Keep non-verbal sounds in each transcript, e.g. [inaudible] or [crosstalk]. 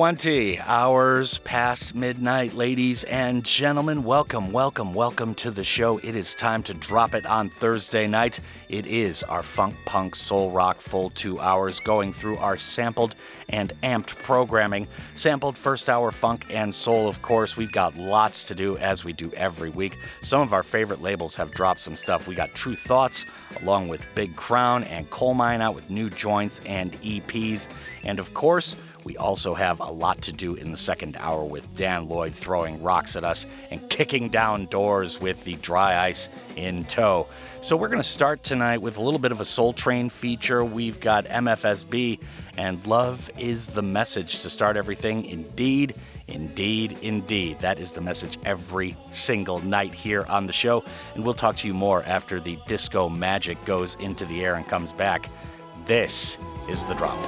20 hours past midnight, ladies and gentlemen. Welcome, welcome, welcome to the show. It is time to drop it on Thursday night. It is our funk, punk, soul rock full two hours going through our sampled and amped programming. Sampled first hour funk and soul, of course. We've got lots to do as we do every week. Some of our favorite labels have dropped some stuff. We got Tru Thoughts along with Big Crown and Colemine out with new joints and EPs. And of course, we also have a lot to do in the second hour with Dan Lloyd throwing rocks at us and kicking down doors with the dry ice in tow. So, we're going to start tonight with a little bit of a Soul Train feature. We've got MFSB and Love is the Message to start everything. Indeed, indeed, indeed. That is the message every single night here on the show. And we'll talk to you more after the disco magic goes into the air and comes back. This is the drop.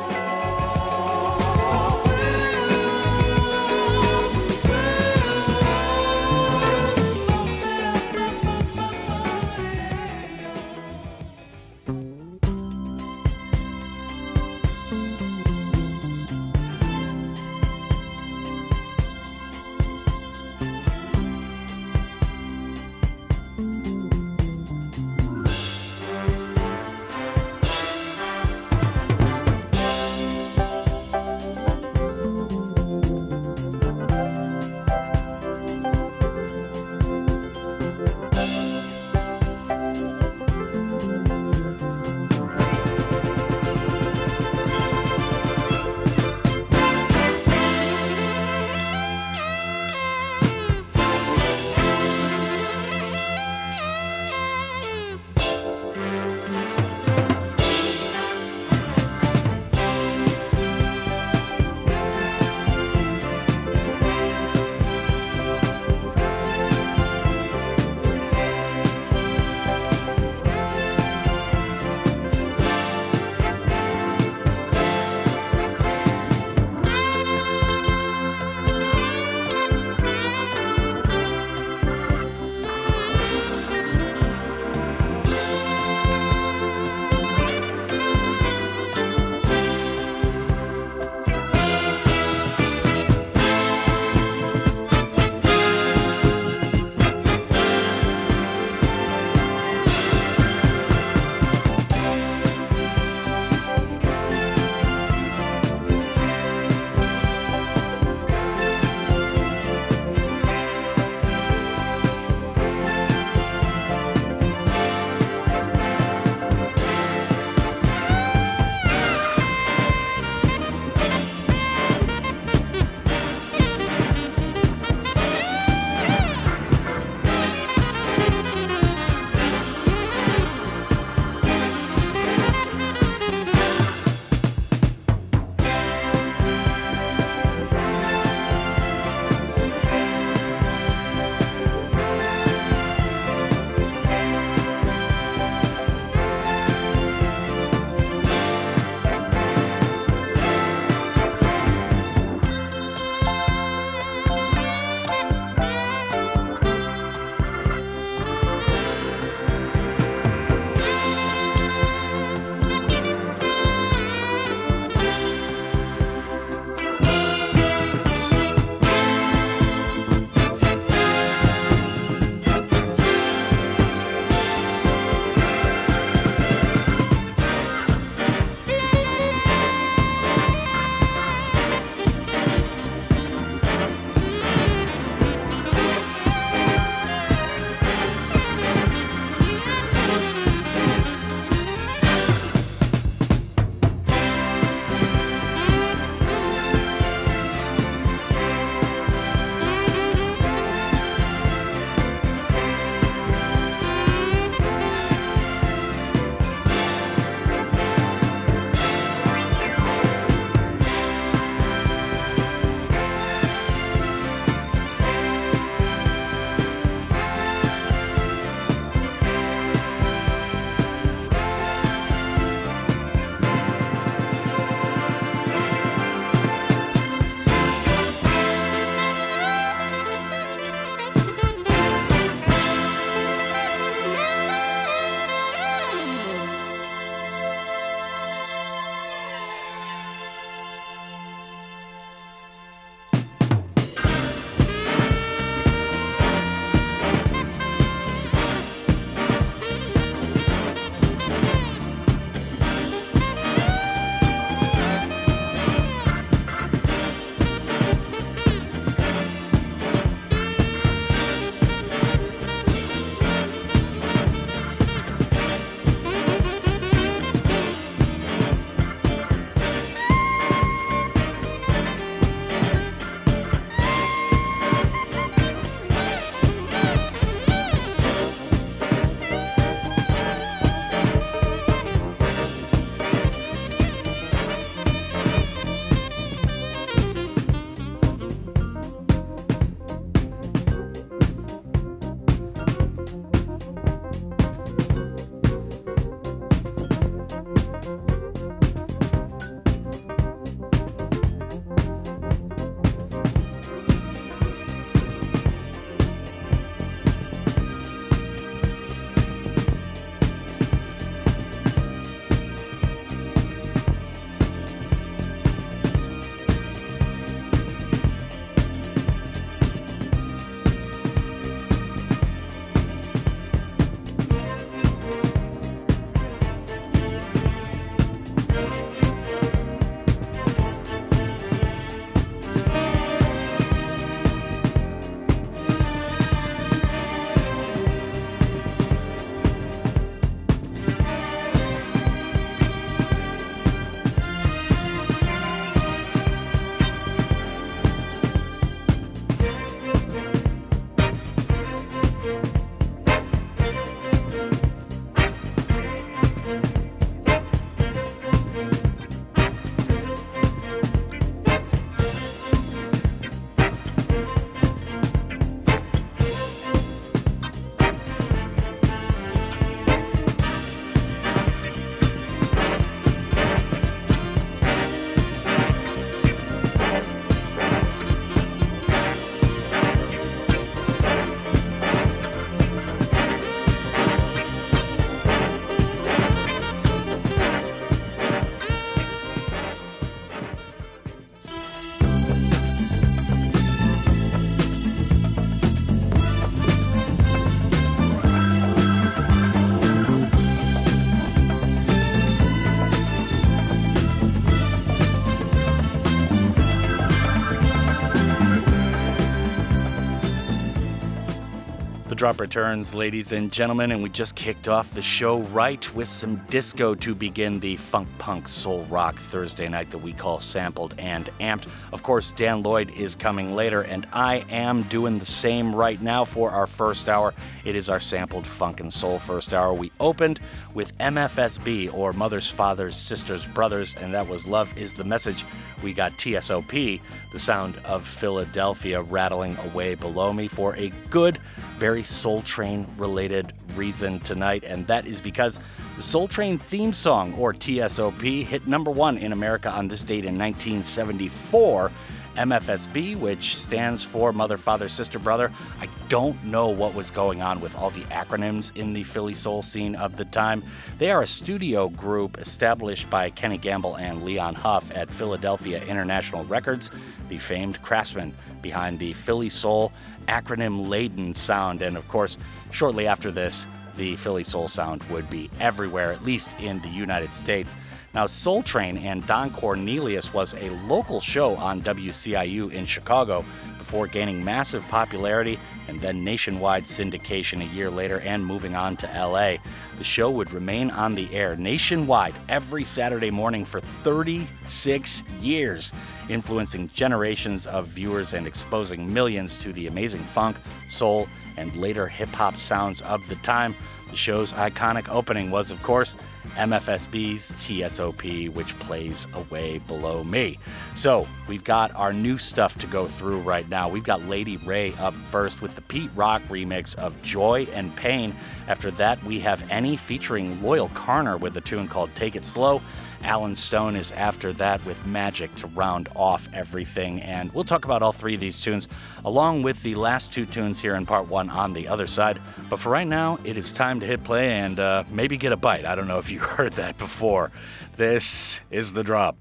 Drop returns, ladies and gentlemen, and we just kicked off the show right with some disco to begin the funk punk soul rock Thursday night that we call sampled and amped. Of course, Dan Lloyd is coming later, and I am doing the same right now for our first hour. It is our sampled funk and soul first hour. We opened with MFSB, or Mother's Fathers, Sisters, Brothers, and that was Love is the Message. We got TSOP, the sound of Philadelphia rattling away below me for a good very Soul Train related reason tonight, and that is because the Soul Train theme song, or TSOP, hit number one in America on this date in 1974. MFSB, which stands for Mother, Father, Sister, Brother. I don't know what was going on with all the acronyms in the Philly soul scene of the time. They are a studio group established by Kenny Gamble and Leon Huff at Philadelphia International Records, the famed craftsman behind the Philly soul acronym laden sound. And of course, shortly after this, the Philly Soul sound would be everywhere, at least in the United States. Now, Soul Train and Don Cornelius was a local show on WCIU in Chicago before gaining massive popularity and then nationwide syndication a year later and moving on to LA. The show would remain on the air nationwide every Saturday morning for 36 years, influencing generations of viewers and exposing millions to the amazing funk, soul, and later hip hop sounds of the time. The show's iconic opening was, of course, MFSB's TSOP, which plays away below me. So we've got our new stuff to go through right now. We've got Lady Wray up first with the Pete Rock remix of Joy and Pain. After that, we have ENNY featuring Loyle Carner with a tune called Take It Slow. Allen Stone is after that with Magic to round off everything. And we'll talk about all three of these tunes along with the last two tunes here in part one on the other side. But for right now, it is time to hit play and uh, maybe get a bite. I don't know if you [laughs] heard that before. This is the drop.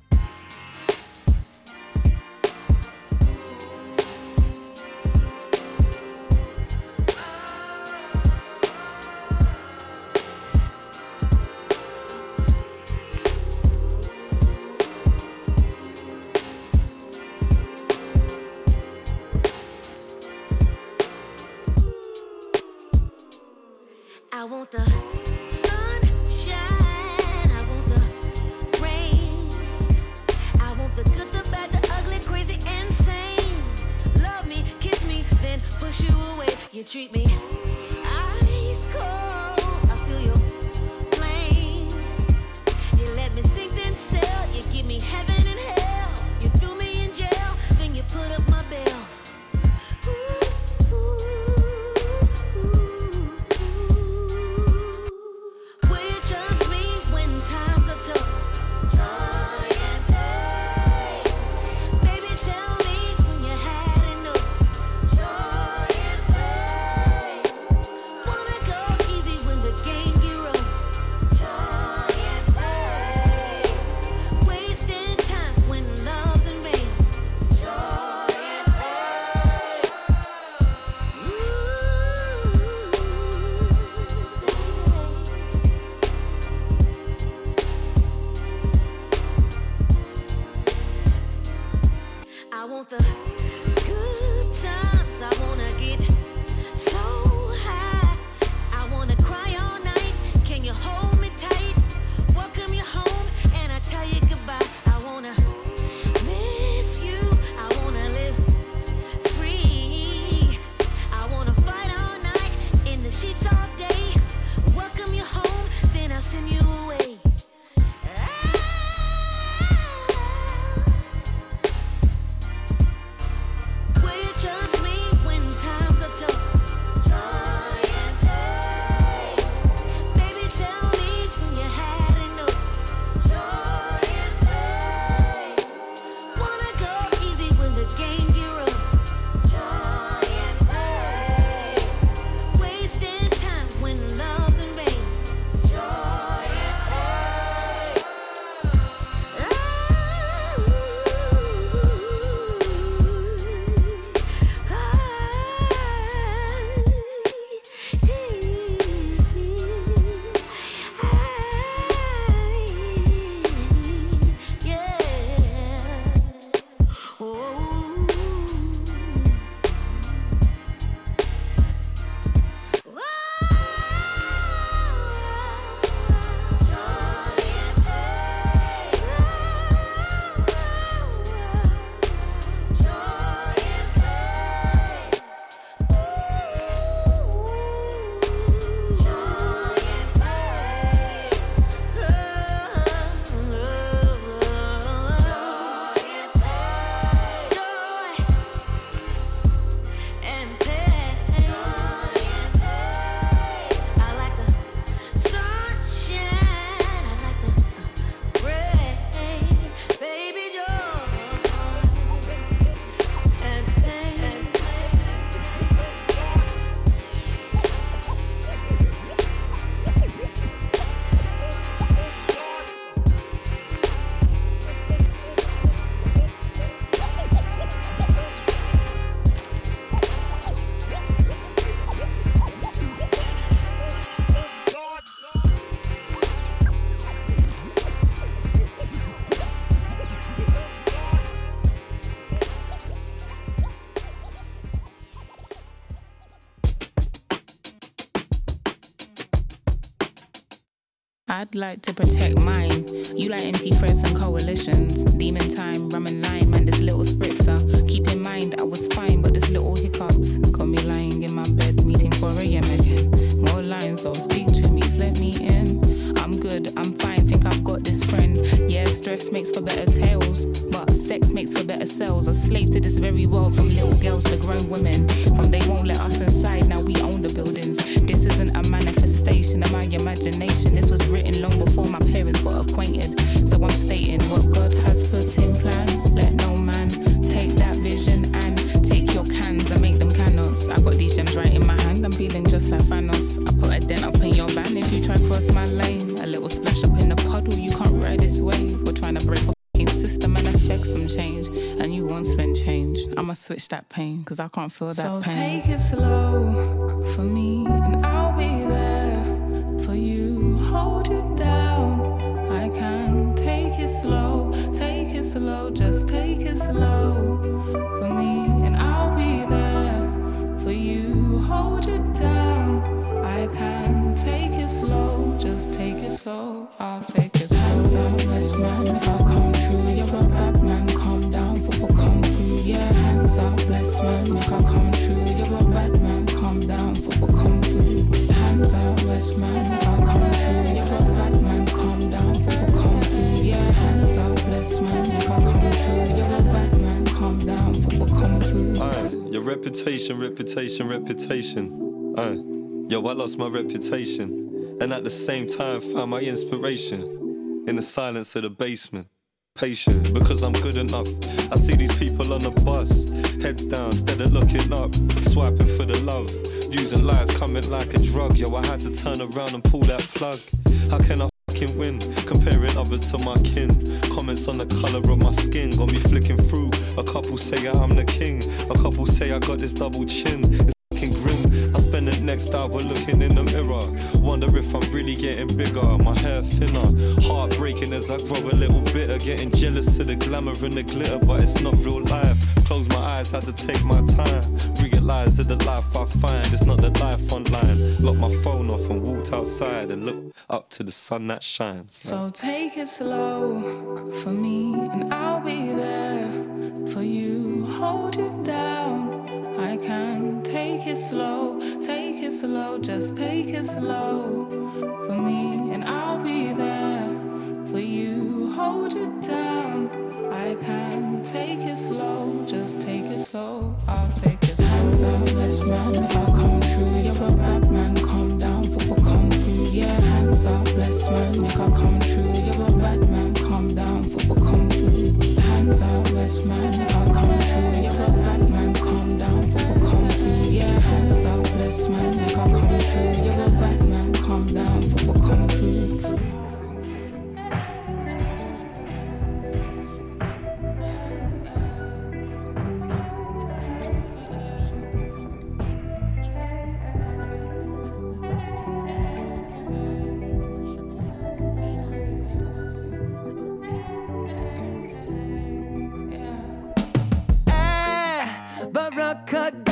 I'd like to protect mine. You like empty threats and coalitions. Demon time, rum and lime, spend change. I'ma switch that pain because I can't feel that so pain. So take it slow for me and I'll be there for you. Hold you down. I can take it slow, take it slow, just take it slow for me and I'll be there for you. Hold you down. I can take it slow, just take it slow. I'll take it slow. Hands out, let's man, make our come true. You're a bad man, calm down, football come hands out, bless man, make our come true. You're a bad man, calm down, football come through. Hands out, let's man, make our come true. You're a bad man, calm down, football come through. Yeah, hands out, bless man, make our come true. You're a bad man, calm down, football come through. Aye, your reputation, reputation, reputation. Aye, yo, I lost my reputation, and at the same time found my inspiration in the silence of the basement. Patient because I'm good enough. I see these people on the bus, heads down, instead of looking up, swiping for the love. Views and lies coming like a drug. Yo, I had to turn around and pull that plug. How can I fucking win? Comparing others to my kin. Comments on the color of my skin got me flicking through. A couple say I'm the king. A couple say I got this double chin. It's next hour looking in the mirror. Wonder if I'm really getting bigger. My hair thinner. Heartbreaking as I grow a little bitter. Getting jealous of the glamour and the glitter, but it's not real life. Close my eyes, had to take my time. Realize that the life I find is not the life online. Locked my phone off and walked outside and looked up to the sun that shines. So take it slow for me, and I'll be there for you. Hold you down. I can take it slow, take it slow, just take it slow for me, and I'll be there for you. Hold you down. I can take it slow, just take it slow. I'll take it slow. Hands out, let's man, make our come true. You're a bad man, calm down, football come through. Yeah, hands bless man, make our come true. You're a bad man, calm down, football come through. Hands out, let's man, make our come true. You're a bad bless man, make our come true. You're a bad man, calm down, football come through. Eh, Abracadabra,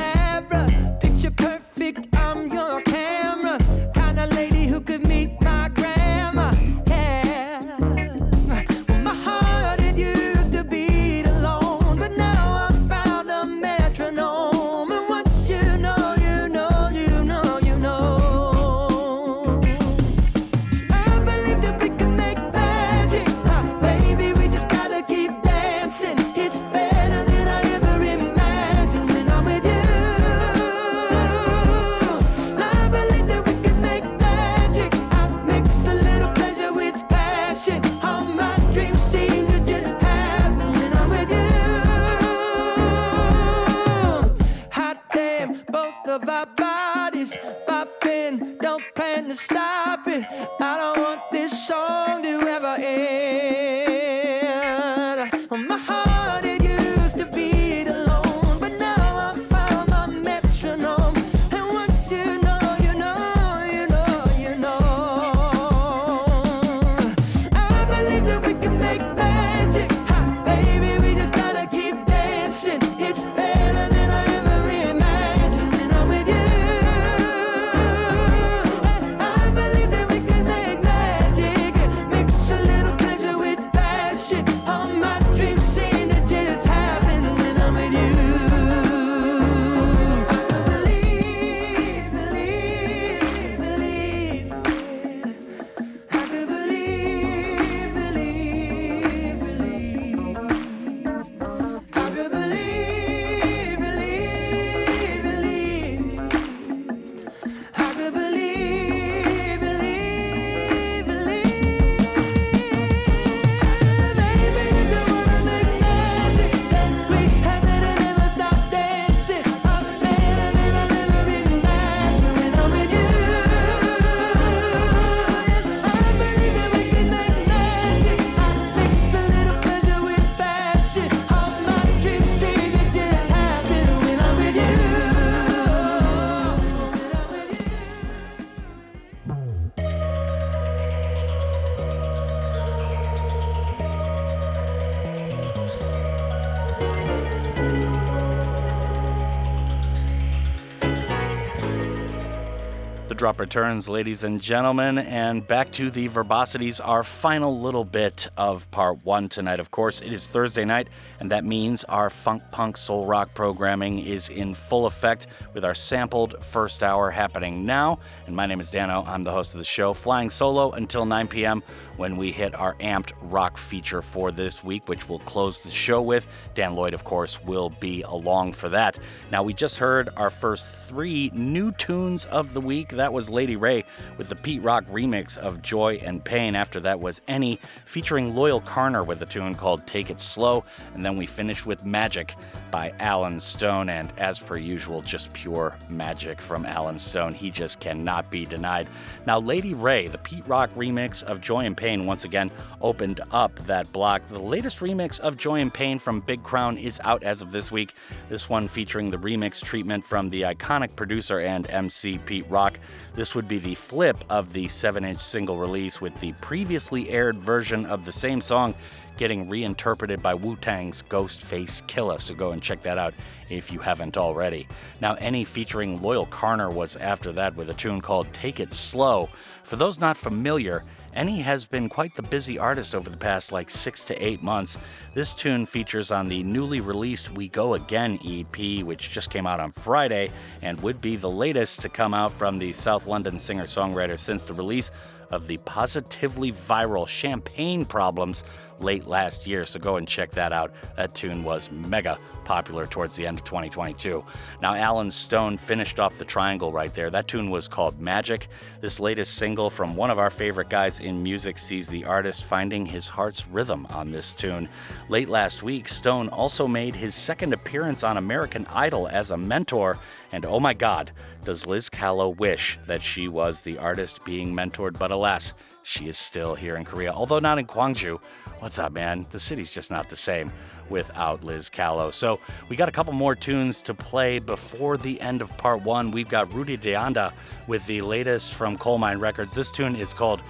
Drop returns, ladies and gentlemen, and back to the verbosities, our final little bit of part one tonight. Of course, it is Thursday night, and that means our funk punk soul rock programming is in full effect with our sampled first hour happening now. And my name is Dano, I'm the host of the show, flying solo until 9 p.m. when we hit our amped rock feature for this week, which we'll close the show with. Dan Lloyd, of course, will be along for that. Now, we just heard our first three new tunes of the week. That was Lady Wray with the Pete Rock remix of Joy and Pain. After that was ENNY featuring Loyle Carner with a tune called Take It Slow. And then we finished with Magic by Allen Stone. And as per usual, just pure magic from Allen Stone. He just cannot be denied. Now, Lady Wray, the Pete Rock remix of Joy and Pain, once again opened up that block. The latest remix of Joy and Pain from Big Crown is out as of this week. This one featuring the remix treatment from the iconic producer and MC Pete Rock. This would be the flip of the 7 inch single release, with the previously aired version of the same song getting reinterpreted by Wu Tang's Ghostface Killah. So go and check that out if you haven't already. Now, ENNY featuring Loyle Carner was after that with a tune called Take It Slow. For those not familiar, ENNY has been quite the busy artist over the past like six to eight months. This tune features on the newly released We Go Again EP, which just came out on Friday and would be the latest to come out from the South London singer songwriter since the release of the positively viral Champagne Problems late last year. So go and check that out. That tune was mega popular towards the end of 2022. Now, Allen Stone finished off the triangle right there. That tune was called Magic. This latest single from one of our favorite guys in music sees the artist finding his heart's rhythm on this tune. Late last week, Stone also made his second appearance on American Idol as a mentor. And oh my God, does Liz Callow wish that she was the artist being mentored? But alas, she is still here in Korea, although not in Gwangju. What's up, man? The city's just not the same without Liz Callow. So we got a couple more tunes to play before the end of part one. We've got Rudy De Anda with the latest from Colemine Records. This tune is called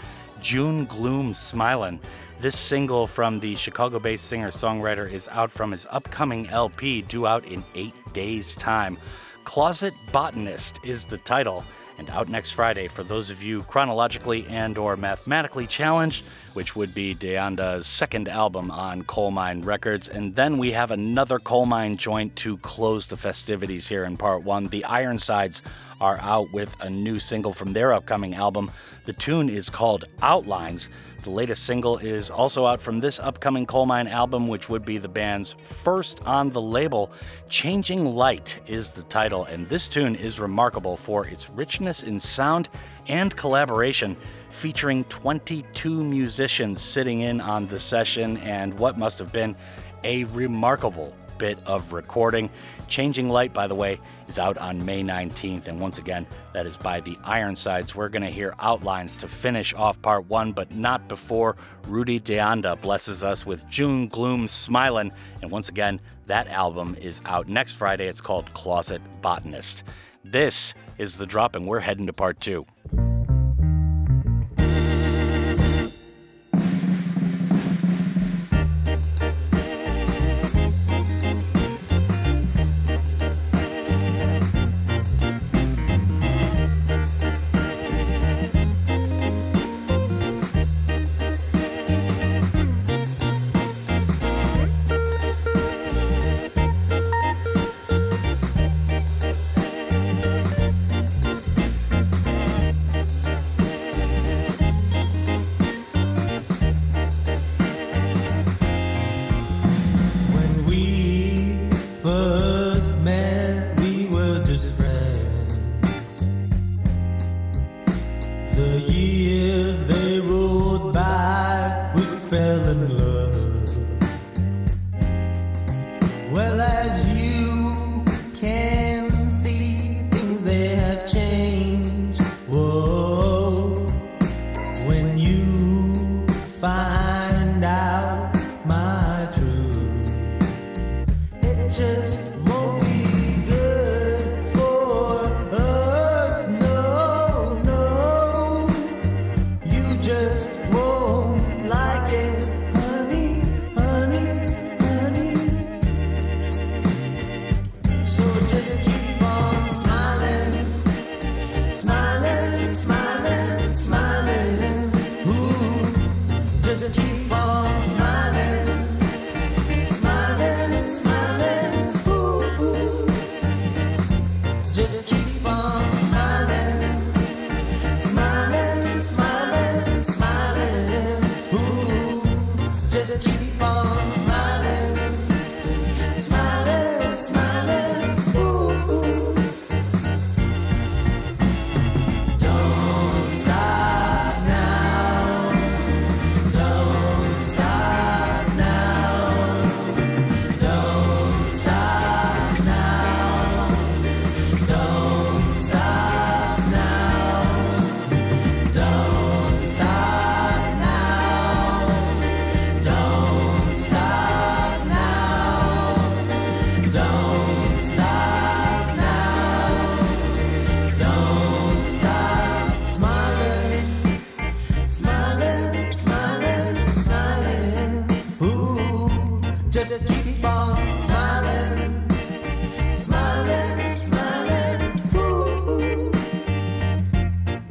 June Gloom Smilin'. This single from the Chicago based singer songwriter is out from his upcoming LP due out in eight days' time. Closet Botanist is the title and out next Friday for those of you chronologically and or mathematically challenged, which would be De Anda's second album on Colemine Records. And then we have another Colemine joint to close the festivities here in part one. The Ironsides are out with a new single from their upcoming album. The tune is called Outlines. The latest single is also out from this upcoming Colemine album, which would be the band's first on the label. Changing Light is the title, and this tune is remarkable for its richness in sound and collaboration, featuring 22 musicians sitting in on the session and what must have been a remarkable bit of recording. Changing Light, by the way, is out on May 19th. And once again, that is by the Ironsides. We're going to hear outlines to finish off part one, but not before Rudy De Anda blesses us with June Gloom Smilin'. And once again, that album is out next Friday. It's called Closet Botanist. This is The Drop, and we're heading to part two.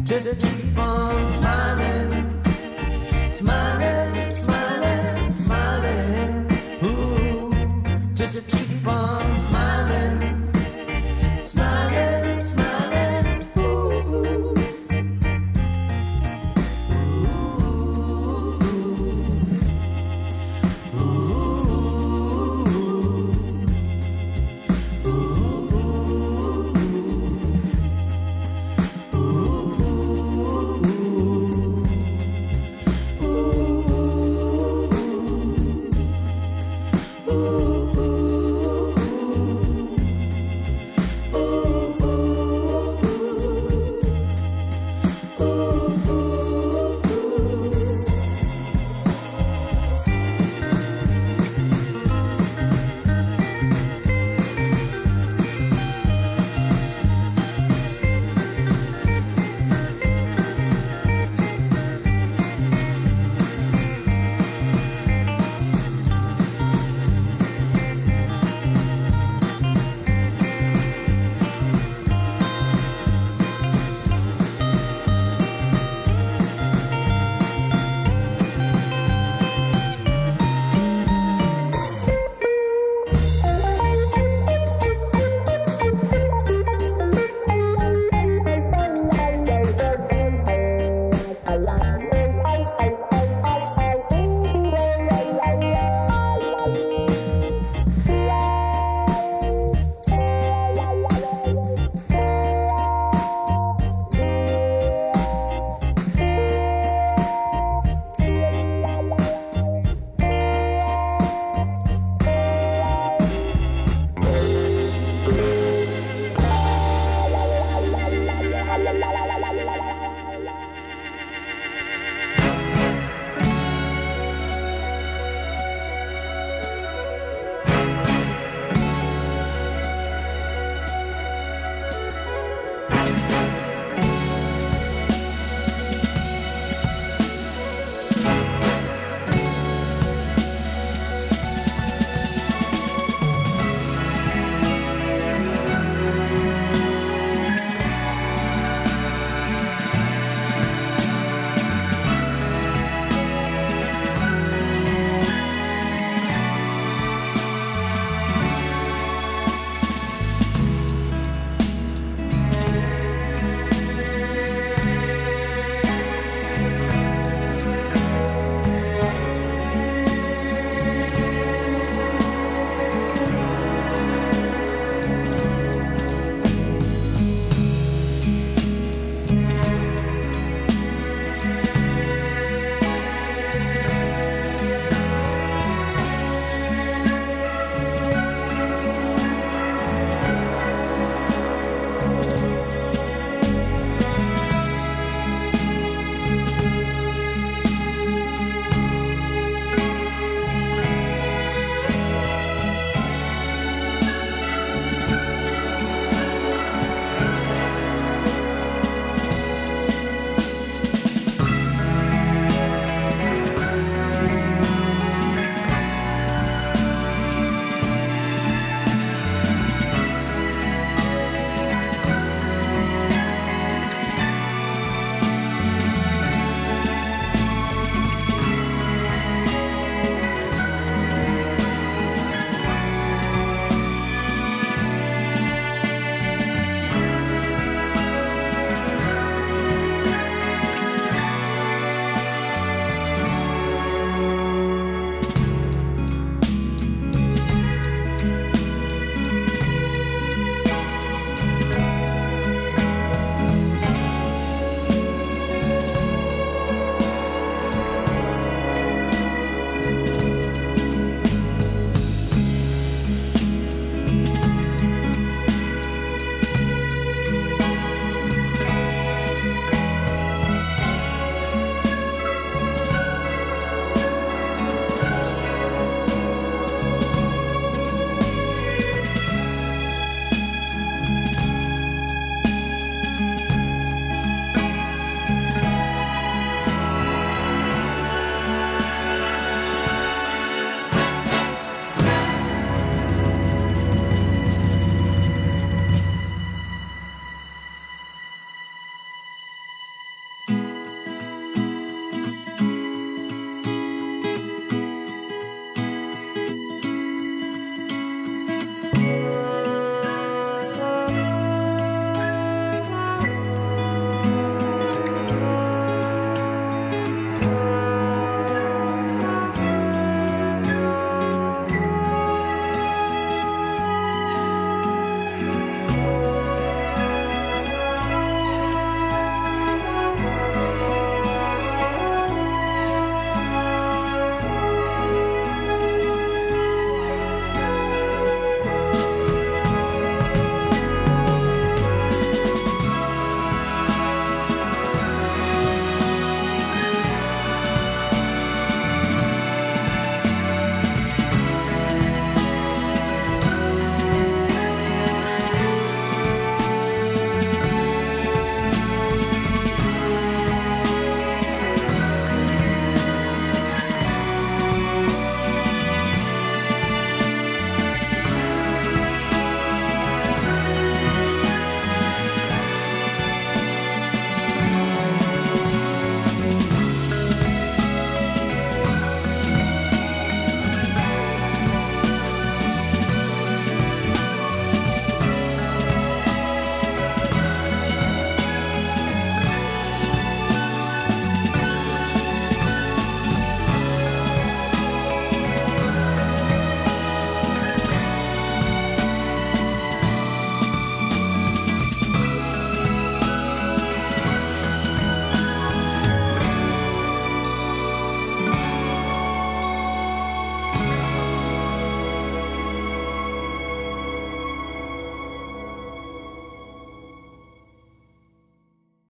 Just keep on smiling,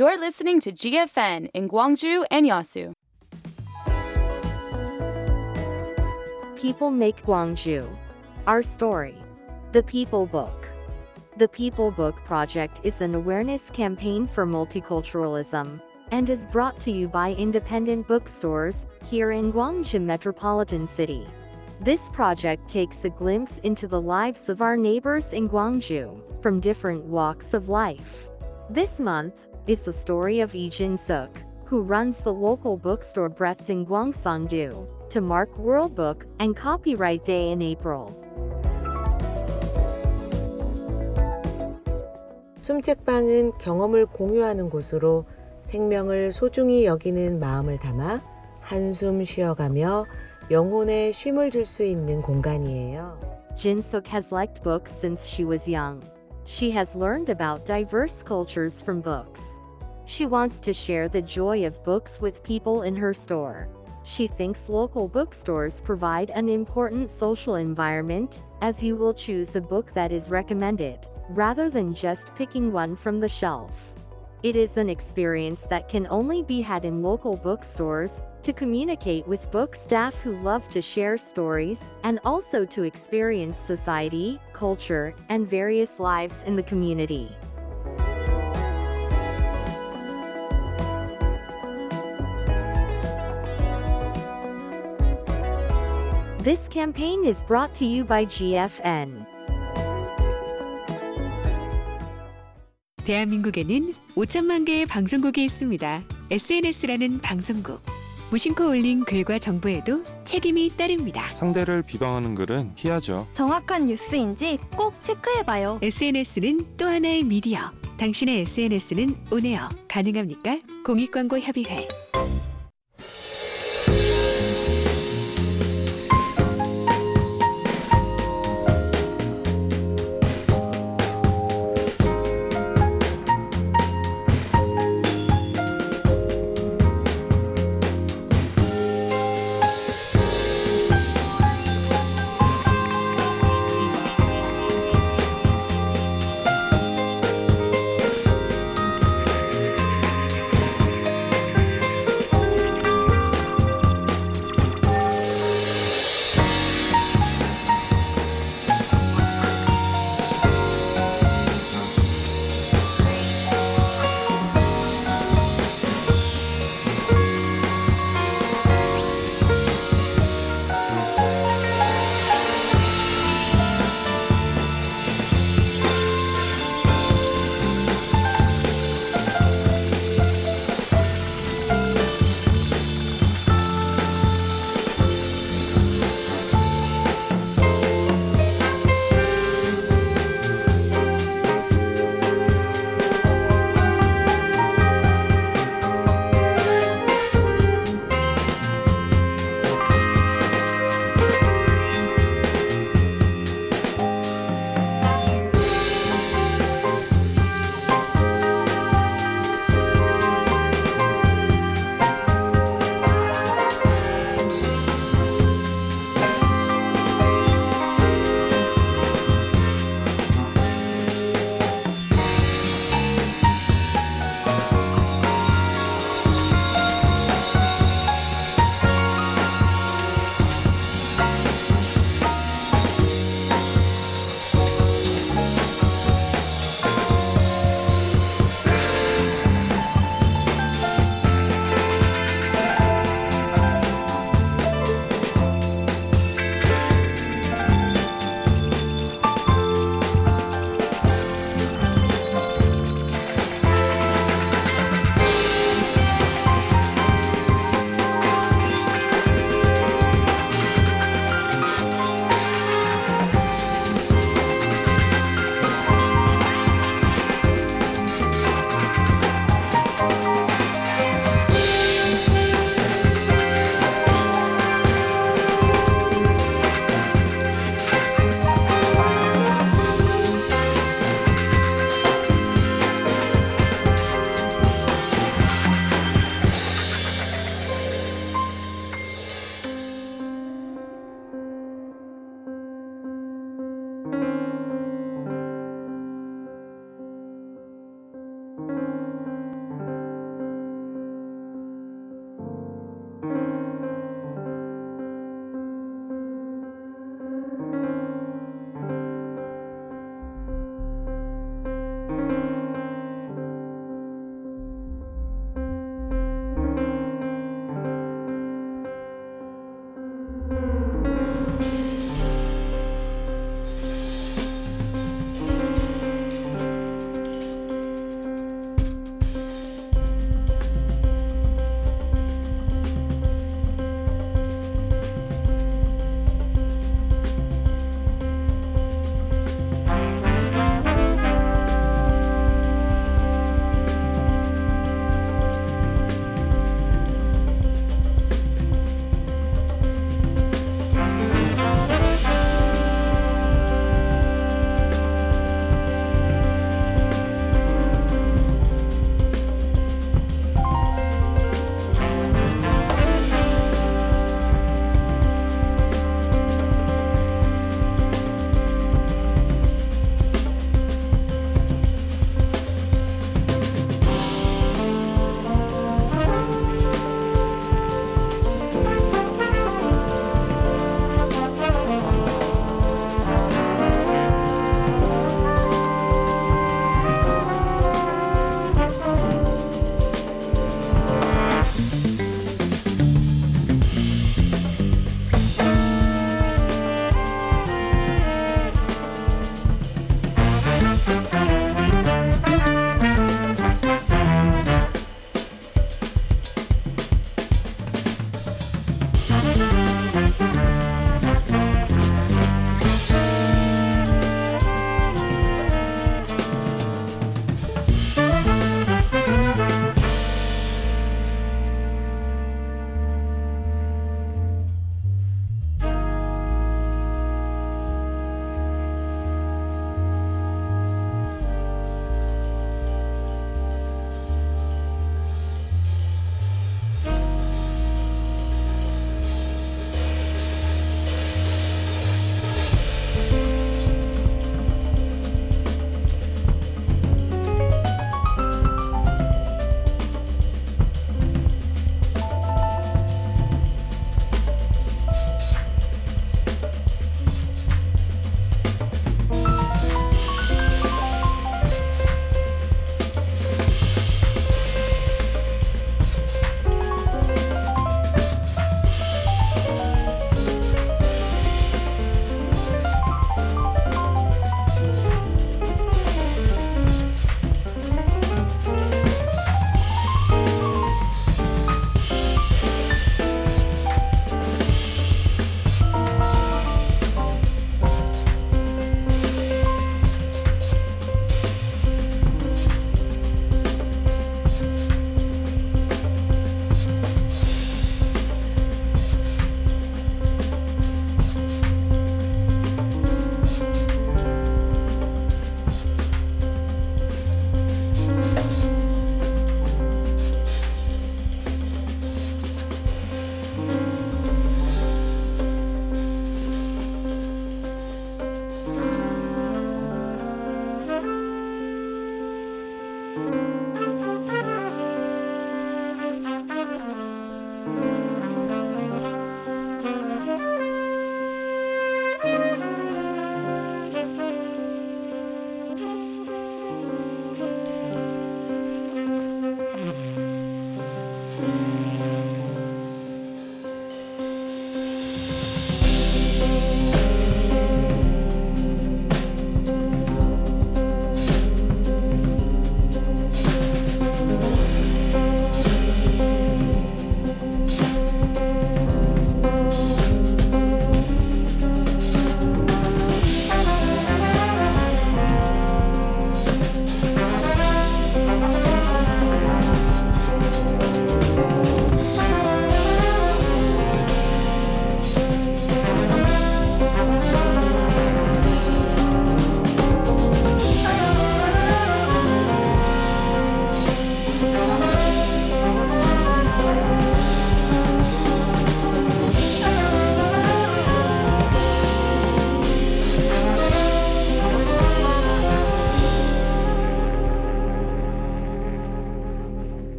You're listening to GFN in Gwangju and Yeosu. People Make Gwangju. Our Story. The People Book. The People Book Project is an awareness campaign for multiculturalism and is brought to you by independent bookstores here in Gwangju Metropolitan City. This project takes a glimpse into the lives of our neighbors in Gwangju from different walks of life. This month is the story of Lee Jin Suk, who runs the local bookstore Breath in Gwangsan-gu, to mark World Book and Copyright Day in April. 숨책방은 경험을 공유하는 곳으로 생명을 소중히 여기는 마음을 담아 한숨 쉬어가며 영혼에 쉼을 줄 수 있는 공간이에요. Jin Suk has liked books since she was young. She has learned about diverse cultures from books. She wants to share the joy of books with people in her store. She thinks local bookstores provide an important social environment, as you will choose a book that is recommended, rather than just picking one from the shelf. It is an experience that can only be had in local bookstores, to communicate with book staff who love to share stories, and also to experience society, culture, and various lives in the community. This campaign is brought to you by GFN. 대한민국에는 5천만 개의 방송국이 있습니다. SNS라는 방송국. 무심코 올린 글과 정보에도 책임이 따릅니다. 상대를 비방하는 글은 피하죠. 정확한 뉴스인지 꼭 체크해봐요. SNS는 또 하나의 미디어. 당신의 SNS는 오네요. 가능합니까? 공익광고협의회.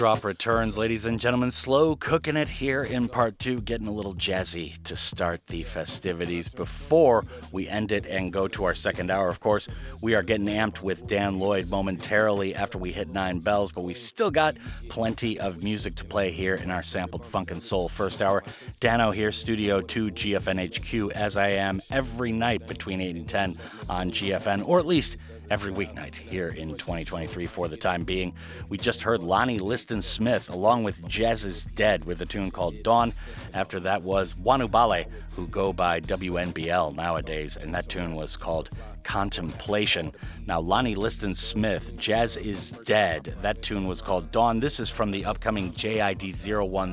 Drop returns, ladies and gentlemen. Slow cooking it here in part two, getting a little jazzy to start the festivities. Before we end it and go to our second hour, of course, we are getting amped with Dan Lloyd momentarily after we hit nine bells, but we still got plenty of music to play here in our sampled funk and soul first hour. Dano here, Studio 2 GFNHQ, as I am every night between 8 and 10 on GFN, or at least every weeknight here in 2023 for the time being. We just heard Lonnie Liston Smith along with Jazz is Dead with a tune called Dawn. After that was Wanubale, who go by WNBL nowadays, and that tune was called Contemplation. Now, Lonnie Liston Smith, Jazz is Dead. That tune was called Dawn. This is from the upcoming JID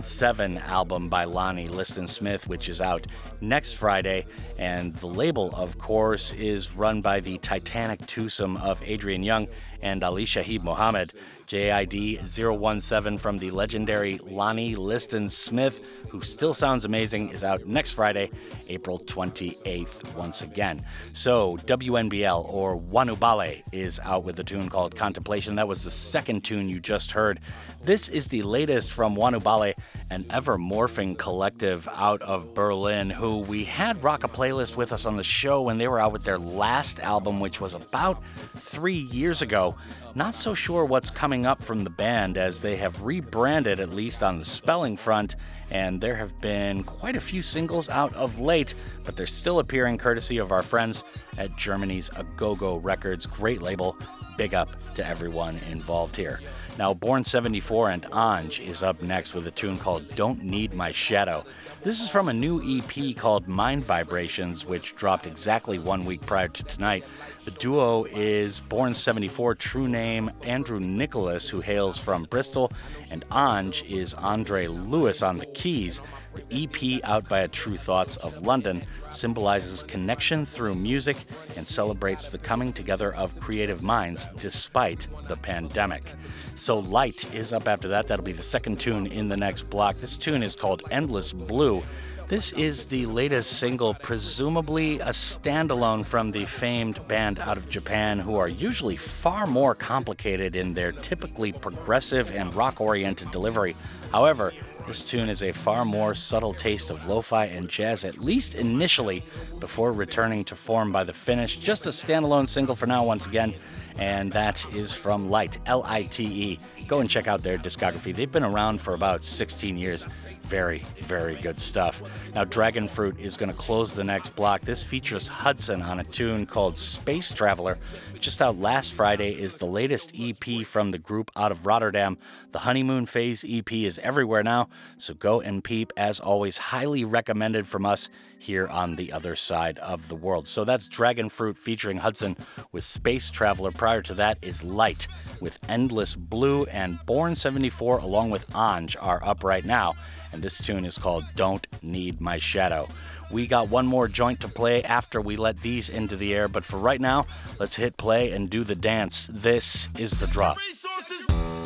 017 album by Lonnie Liston Smith, which is out next Friday. And the label, of course, is run by the Titanic twosome of Adrian Younge and Ali Shaheed Muhammad. JID 017 from the legendary Lonnie Liston Smith, who still sounds amazing, is out next Friday, April 28th, once again. So, WNBL or Wanubale is out with a tune called Contemplation. That was the second tune you just heard. This is the latest from Wanubale, an ever morphing collective out of Berlin, who we had rock a playlist with us on the show when they were out with their last album, which was about three years ago. Not so sure what's coming up from the band as they have rebranded, at least on the spelling front, and there have been quite a few singles out of late, but they're still appearing courtesy of our friends at Germany's Agogo Records. Great label. Big up to everyone involved here. Now, Born 74 and Onj is up next with a tune called Don't Need My Shadow. This is from a new EP called Mind Vibrations, which dropped exactly one week prior to tonight. The duo is Born 74, true name Andrew Nicholas, who hails from Bristol, and Onj is Andre Lewis on the keys. EP, out via Tru Thoughts of London, symbolizes connection through music and celebrates the coming together of creative minds despite the pandemic. So Lite is up after that. That'll be the second tune in the next block. This tune is called Endless Blue. This is the latest single, presumably a standalone from the famed band out of Japan, who are usually far more complicated in their typically progressive and rock oriented delivery. However, this tune is a far more subtle taste of lo fi and jazz, at least initially, before returning to form by the finish. Just a standalone single for now, once again, and that is from Lite, L I T E. Go and check out their discography. They've been around for about 16 years. Very, very good stuff. Now, Dragonfruit is going to close the next block. This features Hudson on a tune called Space Traveler. Just out last Friday is the latest EP from the group out of Rotterdam. The Honeymoon Phase EP is everywhere now, so go and peep. As always, highly recommended from us here on the other side of the world. So that's Dragonfruit featuring Hudson with Space Traveler. Prior to that is Lite with Endless Blue, and Born 74 along with Onj are up right now and this tune is called Don't Need My Shadow. We got one more joint to play after we let these into the air, but for right now, let's hit play and do the dance. This is the drop. that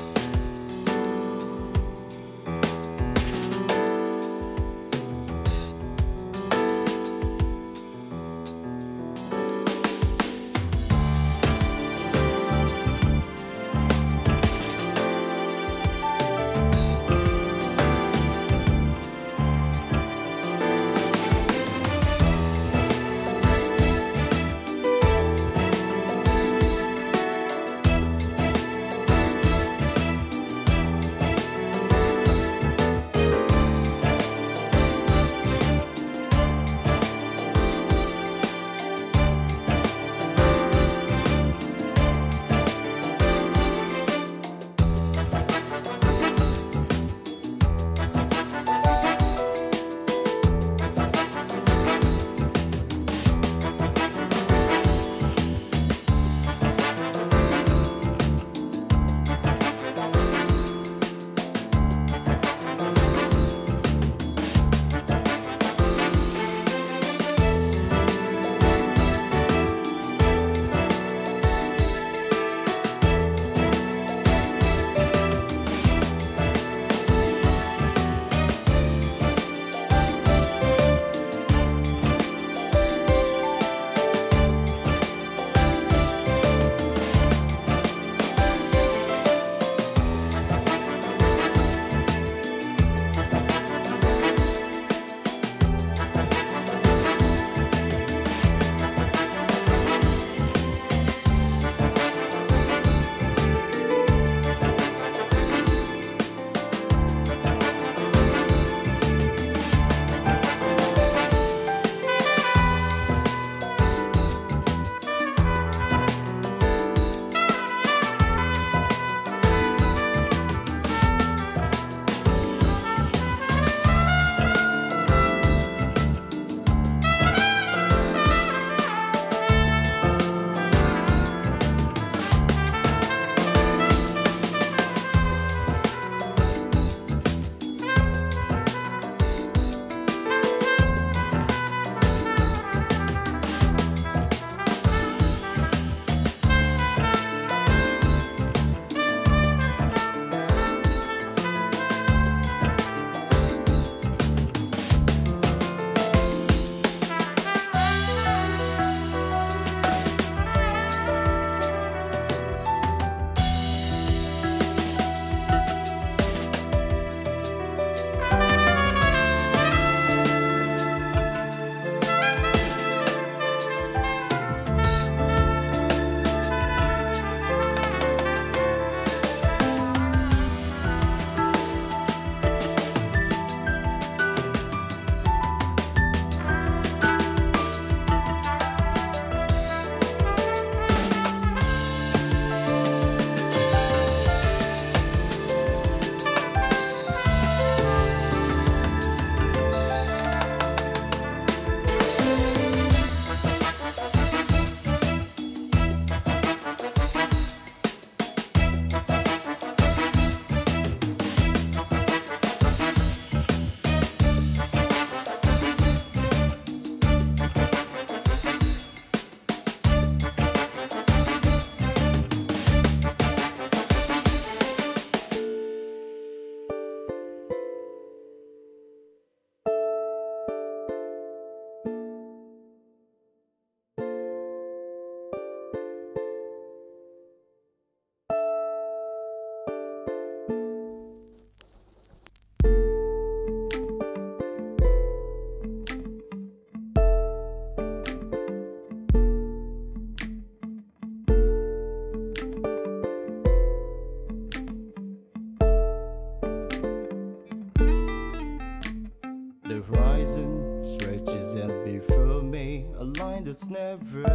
never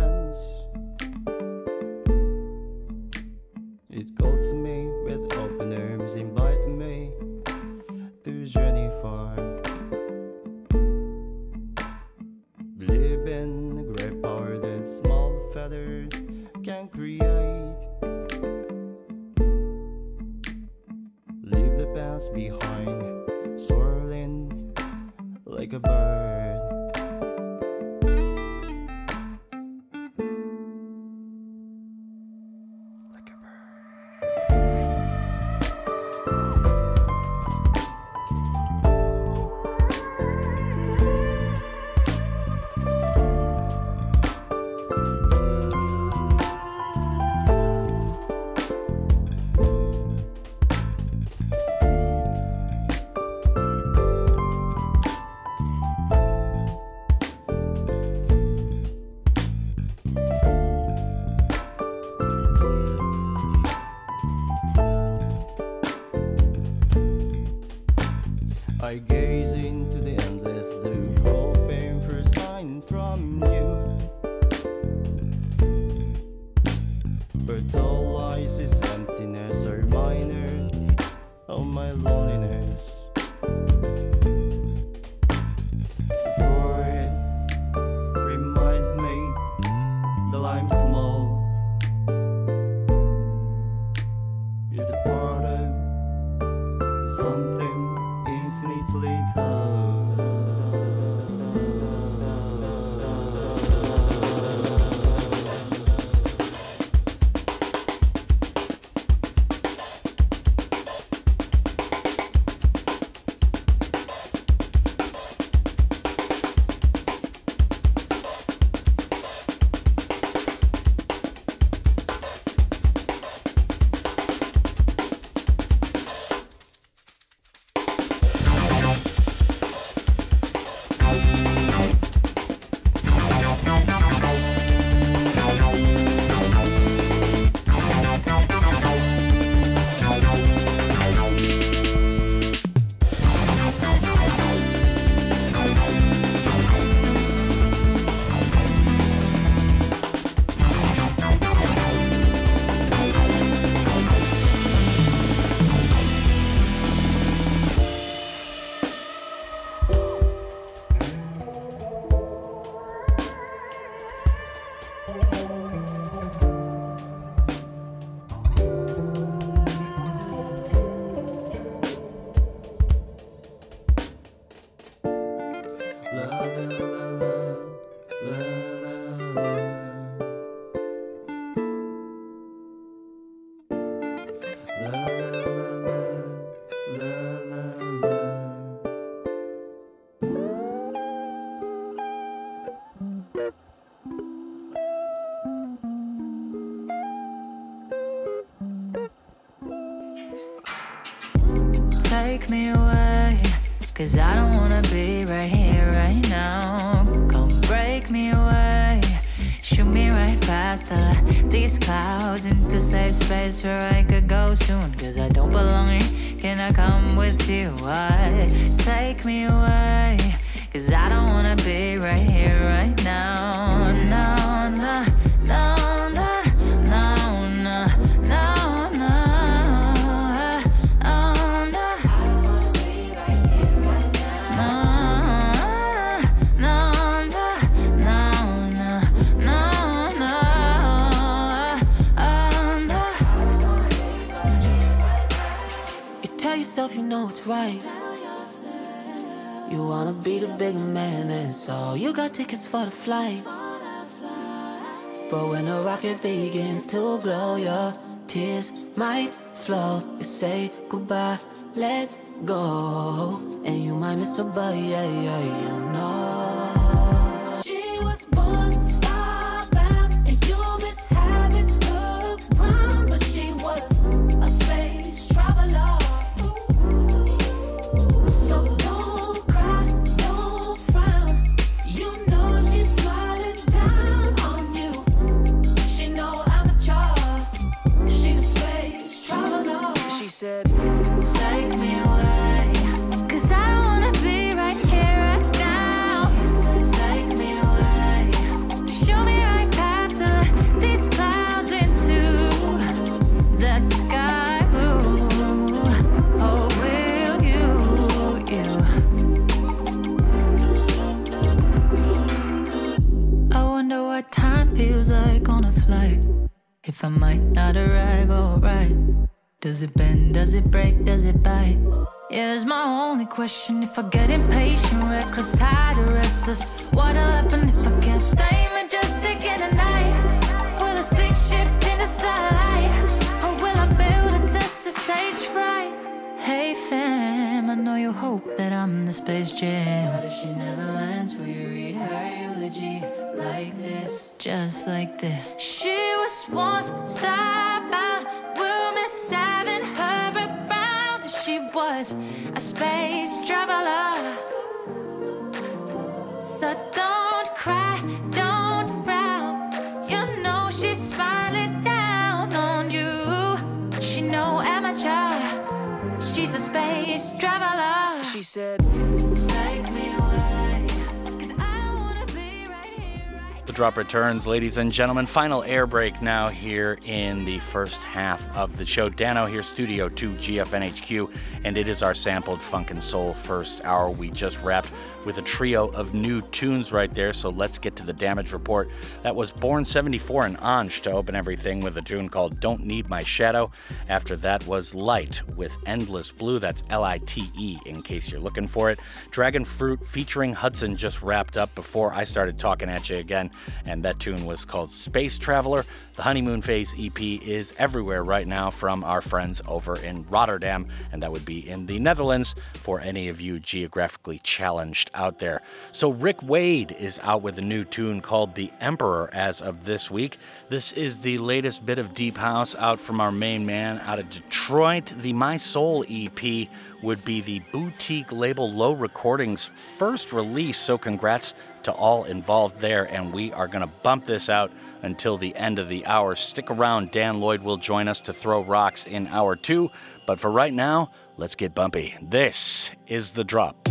Take me away, cause I don't wanna be right here, right now. Come break me away, shoot me right past the, these clouds into safe space where I could go soon. Cause I don't belong here, can I come with you? Why? Take me away, cause I don't wanna be right here, right now. So you got tickets for the flight. But when the rocket begins to glow, your tears might flow. You say goodbye, let go, and you might miss a bus, yeah, yeah, you know. Alright? Does it bend? Does it break? Does it bite? Yeah, it's my only question. If I get impatient, reckless, tired, or restless, what'll happen if I can't stay majestic in the night? Will a stick shift in the starlight? Or will I build a test to stage fright? Hey fam, I know you hope that I'm the Space Jam. But if she never lands, will you read her eulogy like this? Just like this. She was once starbound, we'll miss having her around. She was a space traveler. So don't cry, don't frown. You know she's smiling down on you. She no amateur. She's a space traveler. She said, Take drop returns, ladies and gentlemen. Final air break now here in the first half of the show. Dano here, Studio 2 GFNHQ, and it is our sampled funk and soul first hour. We just wrapped with a trio of new tunes right there, so let's get to the damage report. That was Born 74 and Onj to open everything with a tune called Don't Need My Shadow. After that was Lite with Endless Blue, that's L I T E in case you're looking for it. Dragonfruit featuring Hudson just wrapped up before I started talking at you again, and that tune was called Space Traveler. The Honeymoon Phase EP is everywhere right now from our friends over in Rotterdam, and that would be in the Netherlands for any of you geographically challenged out there. So, Rick Wade is out with a new tune called The Emperor as of this week. This is the latest bit of Deep House out from our main man out of Detroit. The My Soul EP would be the boutique label Low Recordings' first release, so congrats to all involved there, and we are going to bump this out until the end of the hour. Stick around, Dan Lloyd will join us to throw rocks in hour two, but for right now, let's get bumpy. This is The Drop.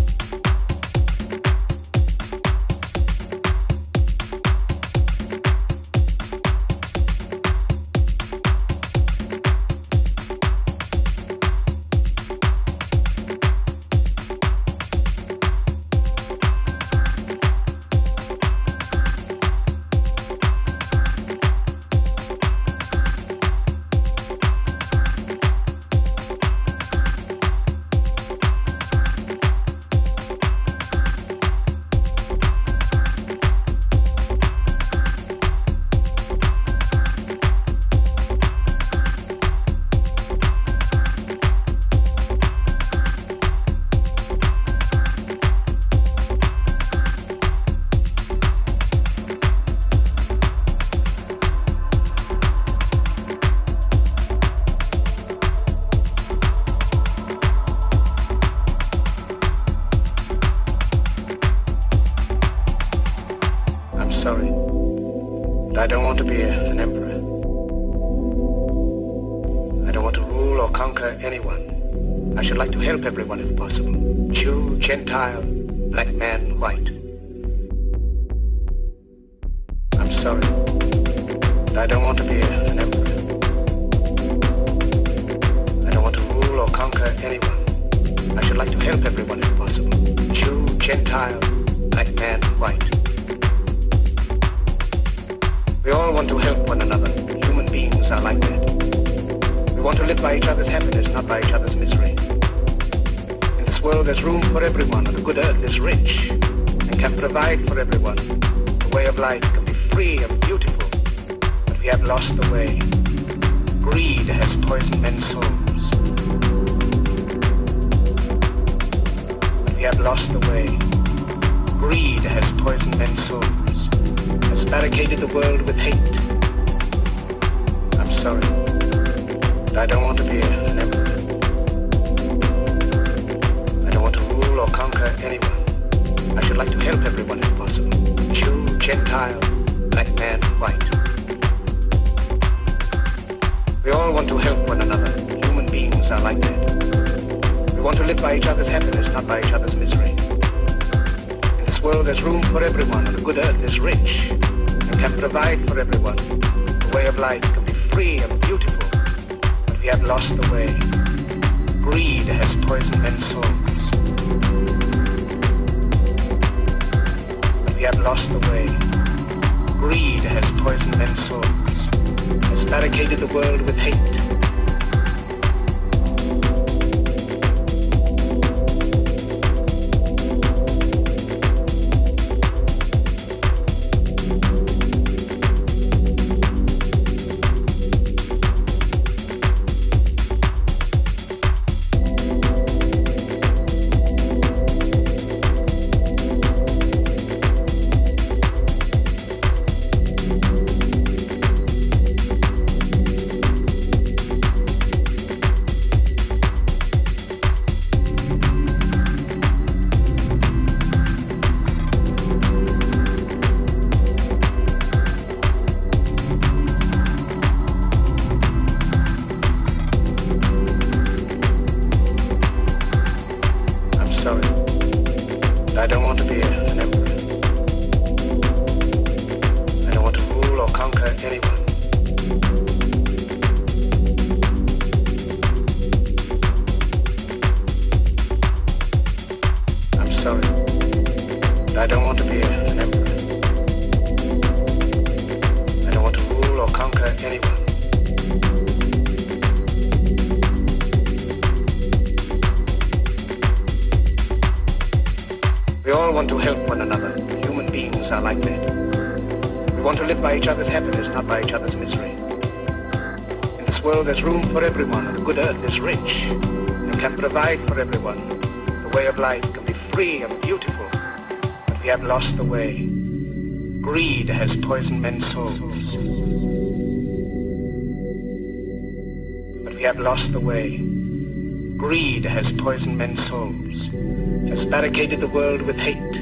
Want to live by each other's happiness, not by each other's misery. In this world, there's room for everyone, and the good earth is rich and can provide for everyone. The way of life can be free and beautiful, but we have lost the way. Greed has poisoned men's souls. But we have lost the way. Greed has poisoned men's souls has barricaded the world with hate. I'm sorry. I don't want to be an emperor. I don't want to rule or conquer anyone. I should like to help everyone if possible. Jew, Gentile, black man, white. We all want to help one another. Human beings are like that. We want to live by each other's happiness, not by each other's misery. In this world, there's room for everyone, the good earth is rich and can provide for everyone. The way of life can be free and we have lost the way. Greed has poisoned men's souls. We have lost the way. Greed has poisoned men's souls, has barricaded the world with hate. The way. Greed has poisoned men's souls. But we have lost the way. Greed has poisoned men's souls, has barricaded the world with hate.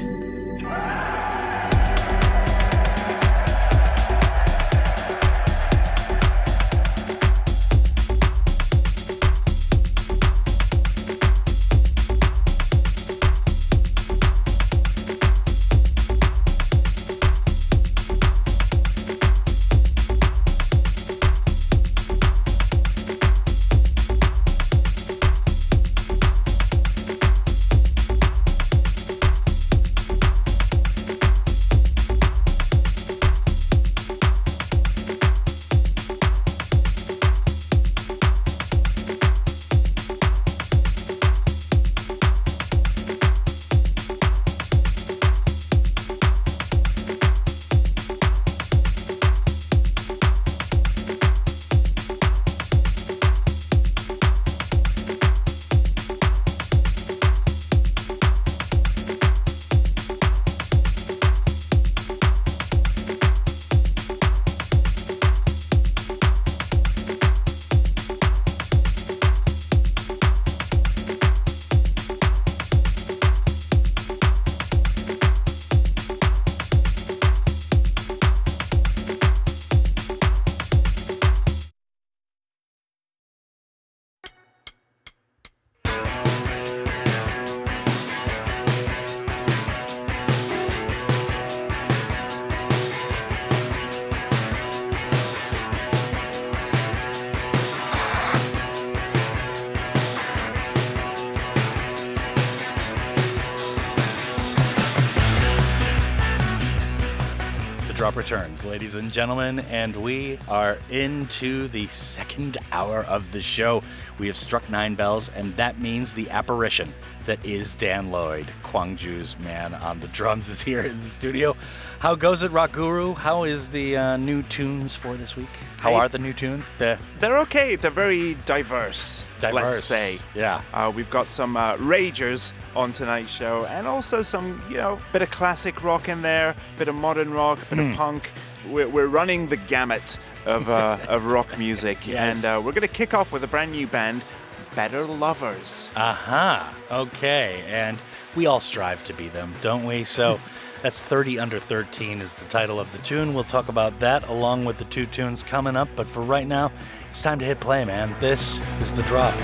Returns, ladies and gentlemen, and we are into the second hour of the show. We have struck nine bells, and that means the apparition that is Dan Lloyd, Kwangju's man on the drums, is here in the studio. How goes it, Rock Guru? How is the uh, new tunes for this week? How Hey. are the new tunes? Beh, They're okay. They're very diverse. Diverse, Let's say. yeah. Uh, we've got some uh, ragers on tonight's show, and also some, you know, bit of classic rock in there, bit of modern rock, bit Hmm. of punk. We're, we're running the gamut of uh, [laughs] of rock music, Yes. and uh, we're gonna kick off with a brand new band, Better Lovers. Aha. Okay. And we all strive to be them, don't we? So [laughs] that's 30 under 13 is the title of the tune. We'll talk about that along with the two tunes coming up. But for right now, it's time to hit play, man. This is the drop.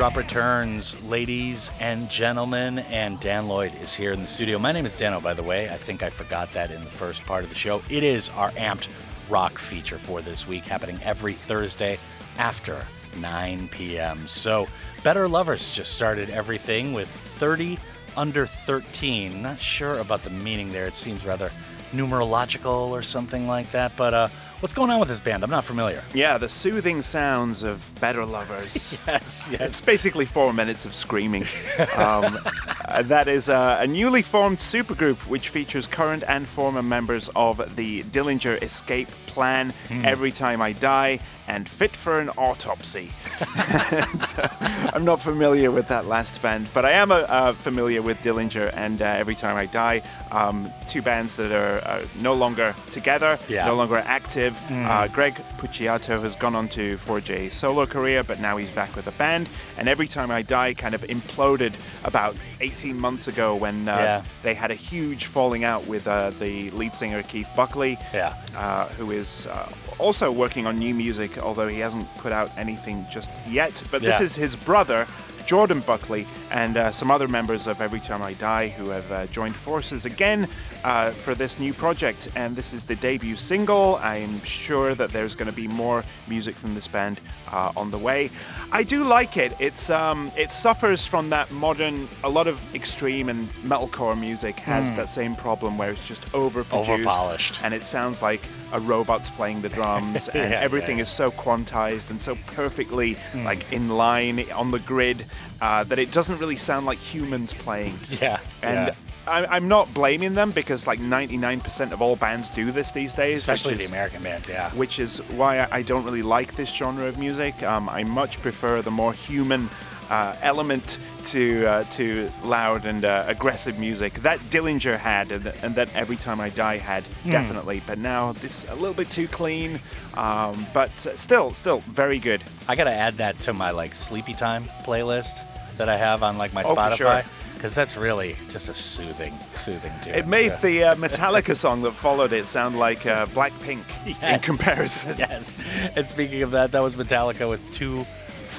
Drop returns, ladies and gentlemen, and Dan Lloyd is here in the studio. My name is Dano, by the way. I think I forgot that in the first part of the show. It is our amped rock feature for this week, happening every Thursday after 9 p.m. So, Better Lovers just started everything with 30 under 13. Not sure about the meaning there. It seems rather numerological or something like that, but uh, What's going on with this band? I'm not familiar. Yeah, the soothing sounds of Better Lovers. [laughs] yes, yes. It's basically four minutes of screaming. [laughs] um, uh, that is uh, a newly formed supergroup which features current and former members of the Dillinger Escape Plan, Hmm. Every Time I Die, and Fit for an Autopsy. [laughs] so, I'm not familiar with that last band, but I am uh, uh, familiar with Dillinger and uh, Every Time I Die. Um, two bands that are uh, no longer together, Yeah. no longer active. Mm. Uh, Greg Puciato has gone on to forge a solo career, but now he's back with a band. And Every Time I Die kind of imploded about 18 months ago when uh, Yeah. they had a huge falling out with uh, the lead singer Keith Buckley, Yeah. uh, who is uh, also working on new music, although he hasn't put out anything just yet. But this is his brother. Jordan Buckley and uh, some other members of Every Time I Die who have uh, joined forces again uh, for this new project. And this is the debut single. I'm sure that there's going to be more music from this band uh, on the way. I do like it. It's um, it suffers from that modern. A lot of extreme and metalcore music has Mm. that same problem where it's just overproduced, Overpolished. and it sounds like a robot's playing the drums, [laughs] and Yeah, everything yeah. is so quantized and so perfectly Mm. like in line on the grid uh, that it doesn't really sound like humans playing. [laughs] Yeah. And yeah. I, I'm not blaming them because like 99% of all bands do this these days, especially which the is- American bands. Yeah. which is why I- I don't really like this genre of music. Um, I much prefer the more human uh, element to uh, to loud and uh, aggressive music that Dillinger had, and, and that Every Time I Die had Hmm. definitely. But now this a little bit too clean, um, but still, still very good. I gotta add that to my like sleepy time playlist that I have on like my Oh. Spotify because that's really just a soothing, soothing tune. It made Yeah. the uh, Metallica song that followed it sound like uh, Blackpink in [laughs] comparison. [laughs] yes. And speaking of that, that was Metallica with Too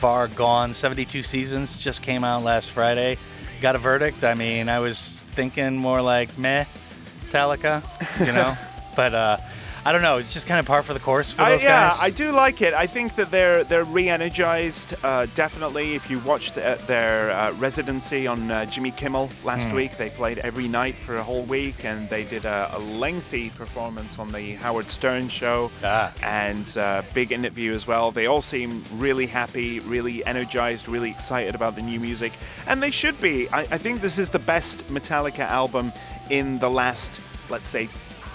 Far Gone. 72 Seasons just came out last Friday. Got a verdict. I mean, I was thinking more like meh, Metallica, you know? [laughs] but uh, I don't know. It's just kind of par for the course for I, those yeah, guys. I do like it. I think that they're they're re-energized. Uh, definitely, if you watched uh, their uh, residency on uh, Jimmy Kimmel last Hmm. week, they played every night for a whole week, and they did a, a lengthy performance on the Howard Stern show Ah. and uh, big interview as well. They all seem really happy, really energized, really excited about the new music, and they should be. I, I think this is the best Metallica album in the last, let's say.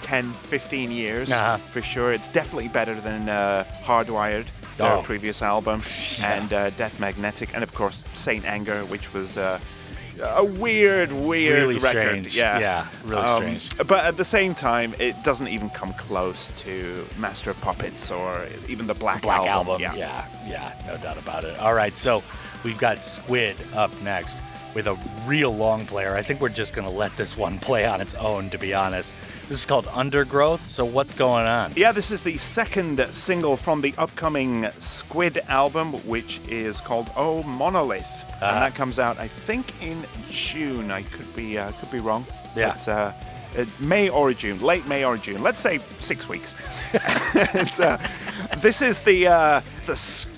10, 15 years Uh-huh. for sure. It's definitely better than uh, Hardwired, their Oh. previous album, [laughs] and uh, Death Magnetic, and of course Saint Anger, which was uh, a weird, weird Really record. strange. Yeah, Yeah, really Um, strange. But at the same time, it doesn't even come close to Master of Puppets or even the Black, Black Album. Album. Yeah. yeah, no doubt about it. All right, so we've got Squid up next with a real long player. I think we're just going to let this one [laughs] play on its own, to be honest. This is called Undergrowth. So what's going on? Yeah, this is the second single from the upcoming Squid album, which is called Oh Monolith, Ah. and that comes out, I think, in June. I could be uh, could be wrong. Yeah. It's uh, uh, May or June, late May or June. Let's say six weeks. [laughs] it's, uh, this is the uh, the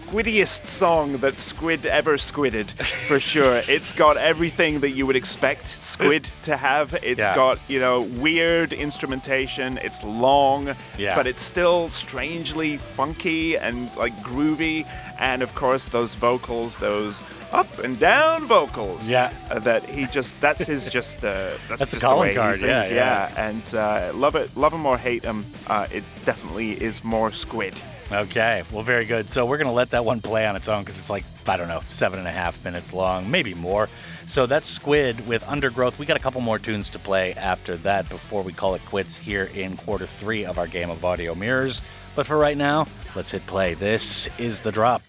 squiddiest song that Squid ever squidded, for [laughs] sure. It's got everything that you would expect Squid to have. It's Yeah. got you know weird instrumentation. It's long, Yeah. but it's still strangely funky and like groovy. And of course, those vocals, those up and down vocals. Yeah. uh, that he just that's his just uh, that's, That's just the calling way he card, yeah, sings, yeah. And uh, love it, love him or hate him, uh, it definitely is more Squid. Okay, well, very good. So we're going to let that one play on its own because it's like, I don't know, seven and a half minutes long, maybe more. So that's Squid with Undergrowth. We got a couple more tunes to play after that before we call it quits here in quarter three of our game of audio mirrors. But for right now, let's hit play. This is the drop.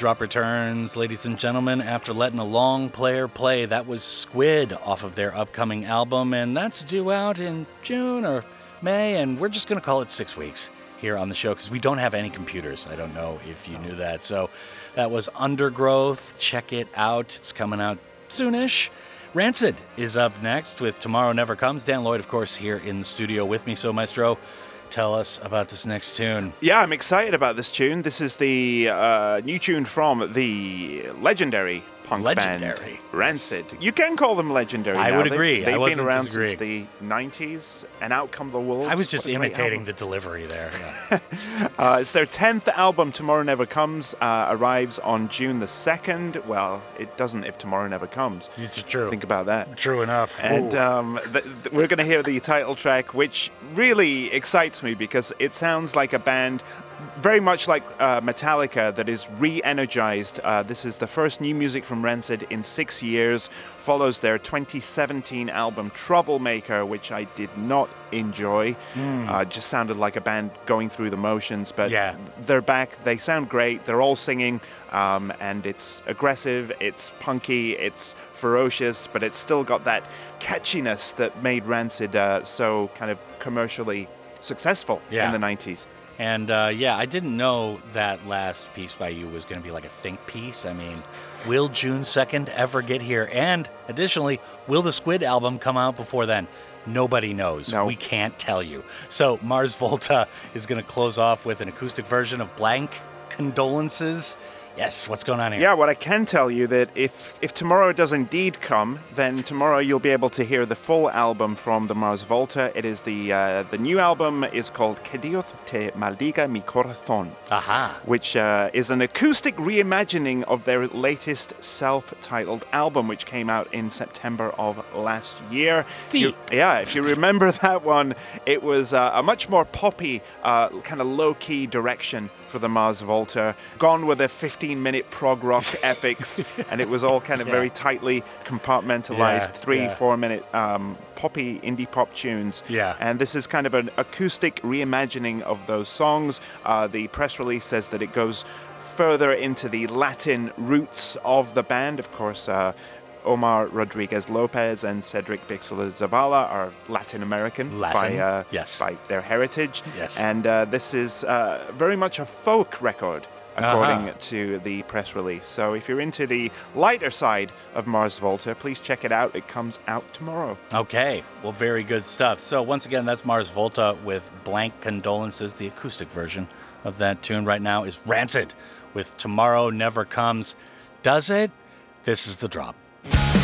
Drop returns, ladies and gentlemen, after letting a long player play. That was Squid off of their upcoming album, and that's due out in June or May, and we're just going to call it six weeks here on the show because we don't have any computers. I don't know if you knew that. So that was Undergrowth. Check it out. It's coming out soonish. Rancid is up next with Tomorrow Never Comes. Dan Lloyd, of course, here in the studio with me. So, Maestro, tell us about this next tune. Yeah, I'm excited about this tune. This is the uh, new tune from the legendary punk Legendary. band Rancid. You can call them legendary. I now. would They- agree. I They've been wasn't around since the 90s, and out come the wolves. I was just What a great imitating the delivery there. [laughs] Uh, it's their 10th album, Tomorrow Never Comes, uh, arrives on June the 2nd. Well, it doesn't if Tomorrow Never Comes. It's true. Think about that. True enough. And um, th- th- we're going to hear the title track, which really excites me because it sounds like a band very much like uh, Metallica, that is re-energized. Uh, this is the first new music from Rancid in six years. Follows their 2017 album Troublemaker, which I did not enjoy. Hmm. Uh, just sounded like a band going through the motions, but Yeah. they're back. They sound great. They're all singing, um, and it's aggressive, it's punky, it's ferocious, but it's still got that catchiness that made Rancid uh, so kind of commercially successful Yeah. in the 90s. And uh, yeah, I didn't know that last piece by you was going to be like a think piece. I mean, will June 2nd ever get here? And additionally, will the Squid album come out before then? Nobody knows. We can't tell you. So Mars Volta is going to close off with an acoustic version of Blank Condolences. Yes, what's going on here? Yeah, what I can tell you that if if tomorrow does indeed come, then tomorrow you'll be able to hear the full album from the Mars Volta. It is the uh, the new album is called Que Dios te maldiga mi corazón, Aha. which uh, is an acoustic reimagining of their latest self-titled album, which came out in September of last year. You- yeah, if you remember [laughs] that one, it was uh, a much more poppy, uh, kind of low-key direction for the Mars Volta, gone with the 15 minute prog rock [laughs] epics, and it was all kind of Yeah. very tightly compartmentalized, Yeah, three, yeah. four minute um, poppy indie pop tunes. Yeah. And this is kind of an acoustic reimagining of those songs. Uh, the press release says that it goes further into the Latin roots of the band. Of course, uh, Omar Rodriguez Lopez and Cedric Bixler Zavala are Latin American by, uh, yes. by their heritage. Yes. And uh, this is uh, very much a folk record, according Uh-huh. to the press release. So if you're into the lighter side of Mars Volta, please check it out. It comes out tomorrow. Okay, well, very good stuff. So, once again, that's Mars Volta with Blank Condolences. The acoustic version of that tune right now is Rancid with Tomorrow Never Comes. Does it? This is the drop. No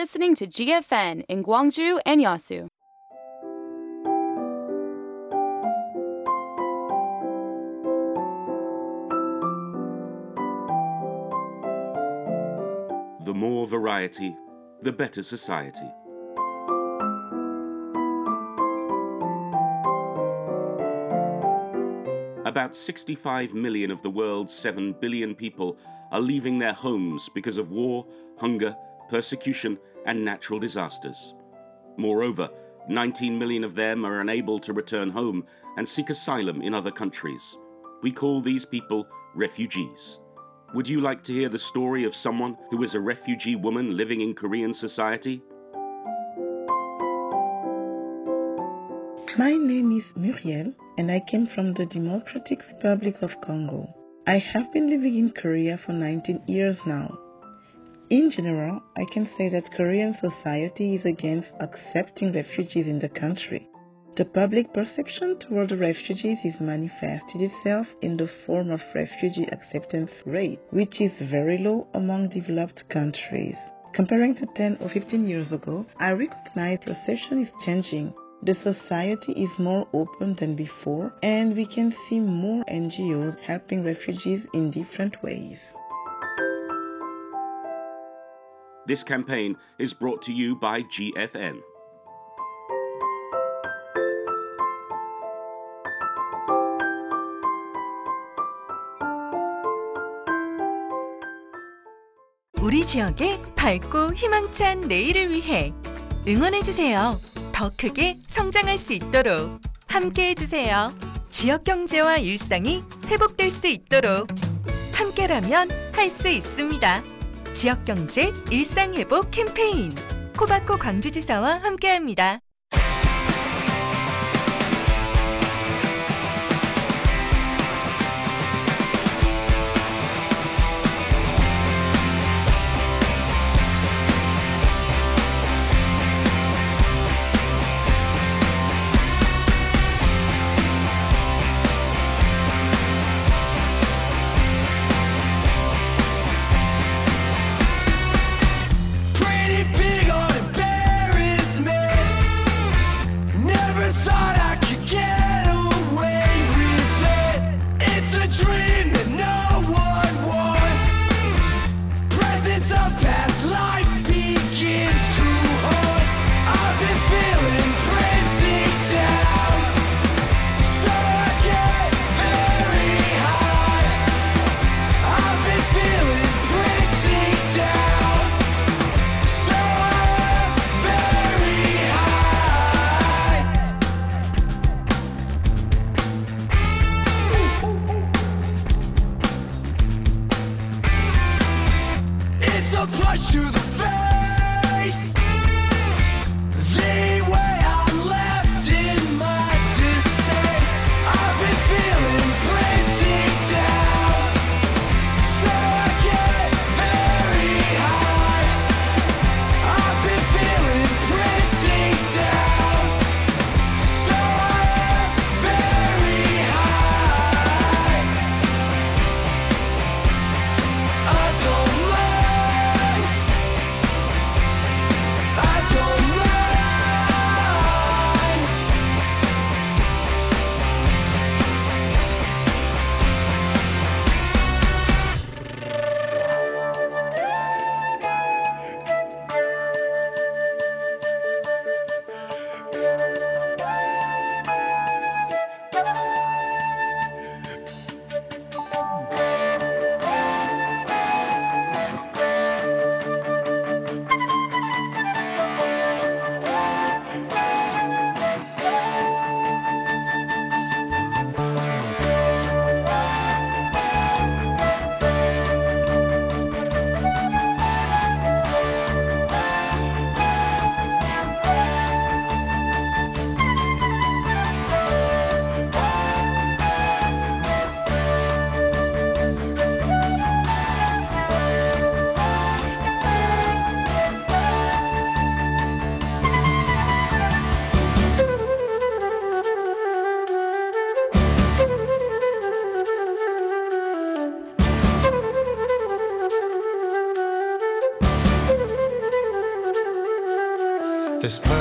listening to GFN in Gwangju and Yeosu. The more variety, the better society. About 65 million of the world's 7 billion people are leaving their homes because of war, hunger, persecution, and natural disasters. Moreover, 19 million of them are unable to return home and seek asylum in other countries. We call these people refugees. Would you like to hear the story of someone who is a refugee woman living in Korean society? My name is Muriel and I came from the Democratic Republic of Congo. I have been living in Korea for 19 years now. In general, I can say that Korean society is against accepting refugees in the country. The public perception toward refugees is manifested itself in the form of refugee acceptance rate, which is very low among developed countries. Comparing to 10 or 15 years ago, I recognize perception is changing. The society is more open than before, and we can see more NGOs helping refugees in different ways. This campaign is brought to you by GFN. 우리 지역의 밝고 희망찬 내일을 위해 응원해주세요. 더 크게 성장할 수 있도록 함께해주세요. 지역 경제와 일상이 회복될 수 있도록 함께라면 할 수 있습니다. 지역 경제 일상 회복 캠페인 코바코 광주지사와 함께합니다. This first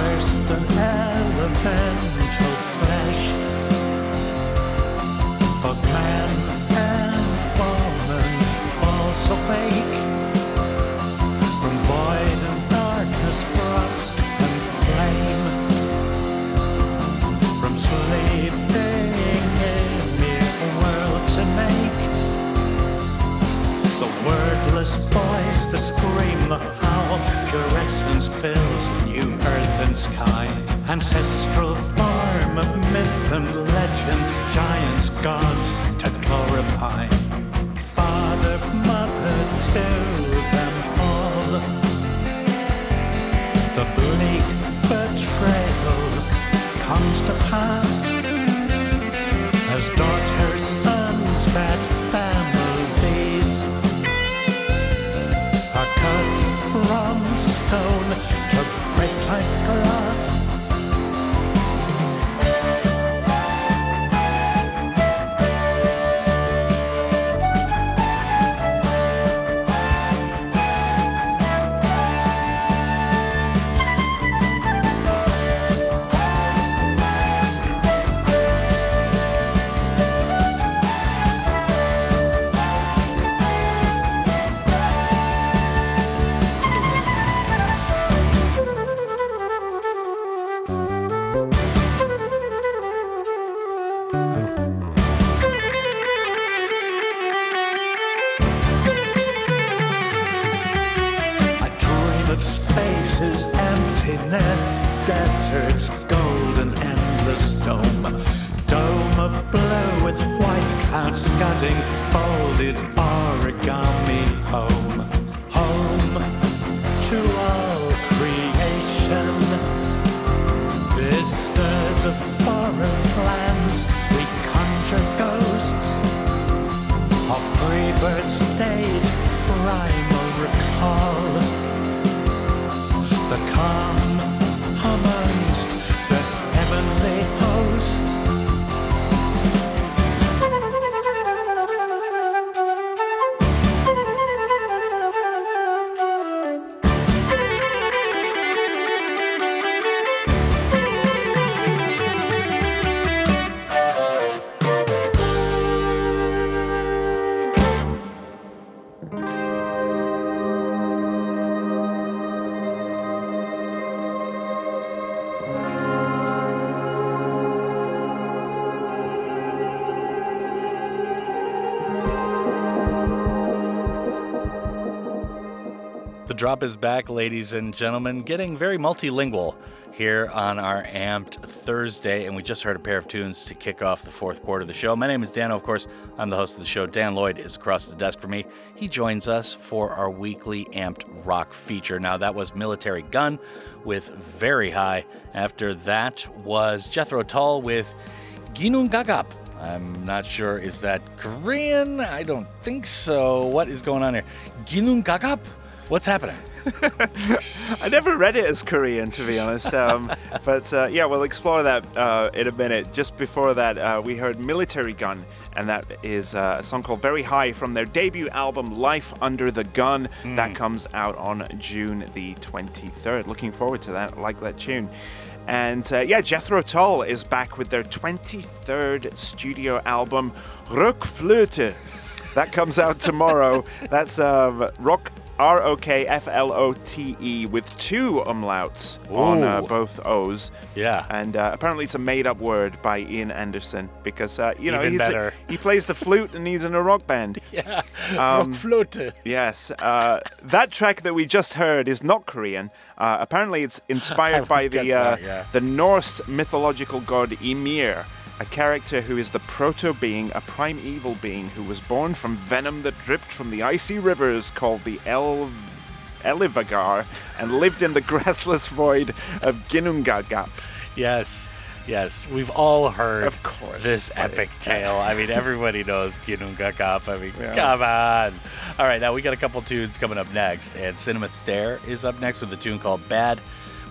drop is back, ladies and gentlemen, getting very multilingual here on our Amped Thursday. And we just heard a pair of tunes to kick off the fourth quarter of the show. My name is Dano, of course. I'm the host of the show. Dan Lloyd is across the desk for me. He joins us for our weekly Amped Rock feature. Now, that was Militarie Gun with Very High. After that was Jethro Tull with Ginnungagap. I'm not sure. Is that Korean? I don't think so. What is going on here? Ginnungagap? What's happening? [laughs] I never read it as Korean, to be honest. Um, [laughs] but uh, yeah, we'll explore that uh, in a minute. Just before that, uh, we heard Militarie Gun, and that is uh, a song called Very High from their debut album, Life Under the Gun. That comes out on June the 23rd. Looking forward to that. I like that tune. And uh, yeah, Jethro Tull is back with their 23rd studio album, RökFlöte. That comes out tomorrow. [laughs] That's um, rock R O K F L O T E with two umlauts on uh, both O's. Yeah. And uh, apparently it's a made up word by Ian Anderson because, uh, you know, better. he plays the flute and he's in a rock band. [laughs] Yeah. Um, RökFlöte. Yes. Uh, that track that we just heard is not Korean. Uh, apparently it's [laughs] inspired by the, guess uh, yeah. the Norse mythological god Ymir. A character who is the proto being, a primeval being who was born from venom that dripped from the icy rivers called the El Elivagar and lived in the [laughs] grassless void of Ginnungagap. Yes. Yes, we've all heard Of course. this epic tale. I mean, everybody knows Ginnungagap. I mean, Yeah. come on. All right, now we got a couple tunes coming up next, and Cinema Stare is up next with a tune called Bad.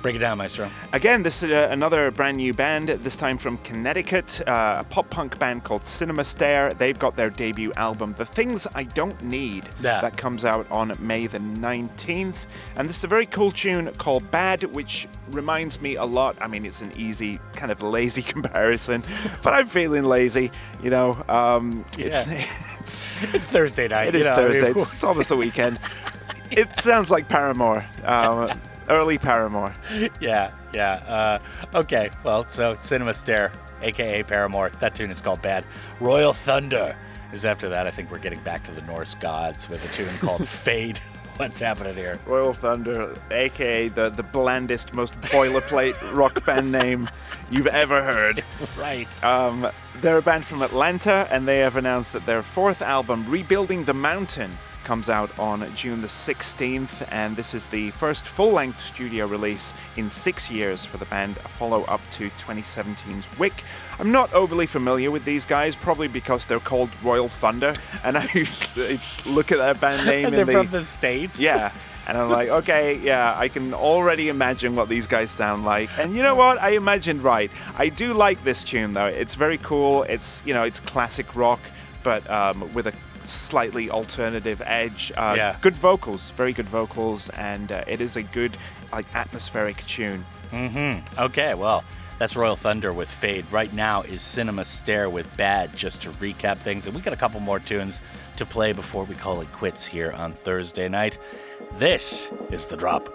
Break it down, Maestro. Again, this is uh, another brand new band, this time from Connecticut, uh, a pop punk band called Cinema Stare. They've got their debut album, The Things I Don't Need, Yeah. that comes out on May the 19th. And this is a very cool tune called Bad, which reminds me a lot. I mean, it's an easy, kind of lazy [laughs] comparison, but I'm feeling lazy, you know. Um, it's, Yeah. it's, [laughs] It's Thursday night. It is know, Thursday, it's, [laughs] it's almost the weekend. It sounds like Paramore, um, early Paramore. [laughs] yeah, yeah. Uh, okay, well, so Cinema Stare, aka Paramore. That tune is called Bad. Royal Thunder is after that. I think we're getting back to the Norse gods with a tune called [laughs] Fade. What's happening here? Royal Thunder, aka the, the blandest, most boilerplate [laughs] rock band name you've ever heard. Right. Um, they're a band from Atlanta, and they have announced that their fourth album, Rebuilding the Mountain, comes out on June the 16th, and this is the first full length studio release in six years for the band, a follow up to 2017's Wick. I'm not overly familiar with these guys, probably because they're called Royal Thunder, and I [laughs] look at their band [laughs] name They're and they, from the States? Yeah. And I'm like, okay, yeah, I can already imagine what these guys sound like. And you know what? I imagined right. I do like this tune though. It's very cool. It's you know, it's classic rock, but um, with a slightly alternative edge. Uh, Yeah. Good vocals, very good vocals, and uh, it is a good like atmospheric tune. Mm-hmm. Okay, well, that's Royal Thunder with Fade. Right now is Cinema Stare with Bad, just to recap things. And we got a couple more tunes to play before we call it quits here on Thursday night. This is The Drop.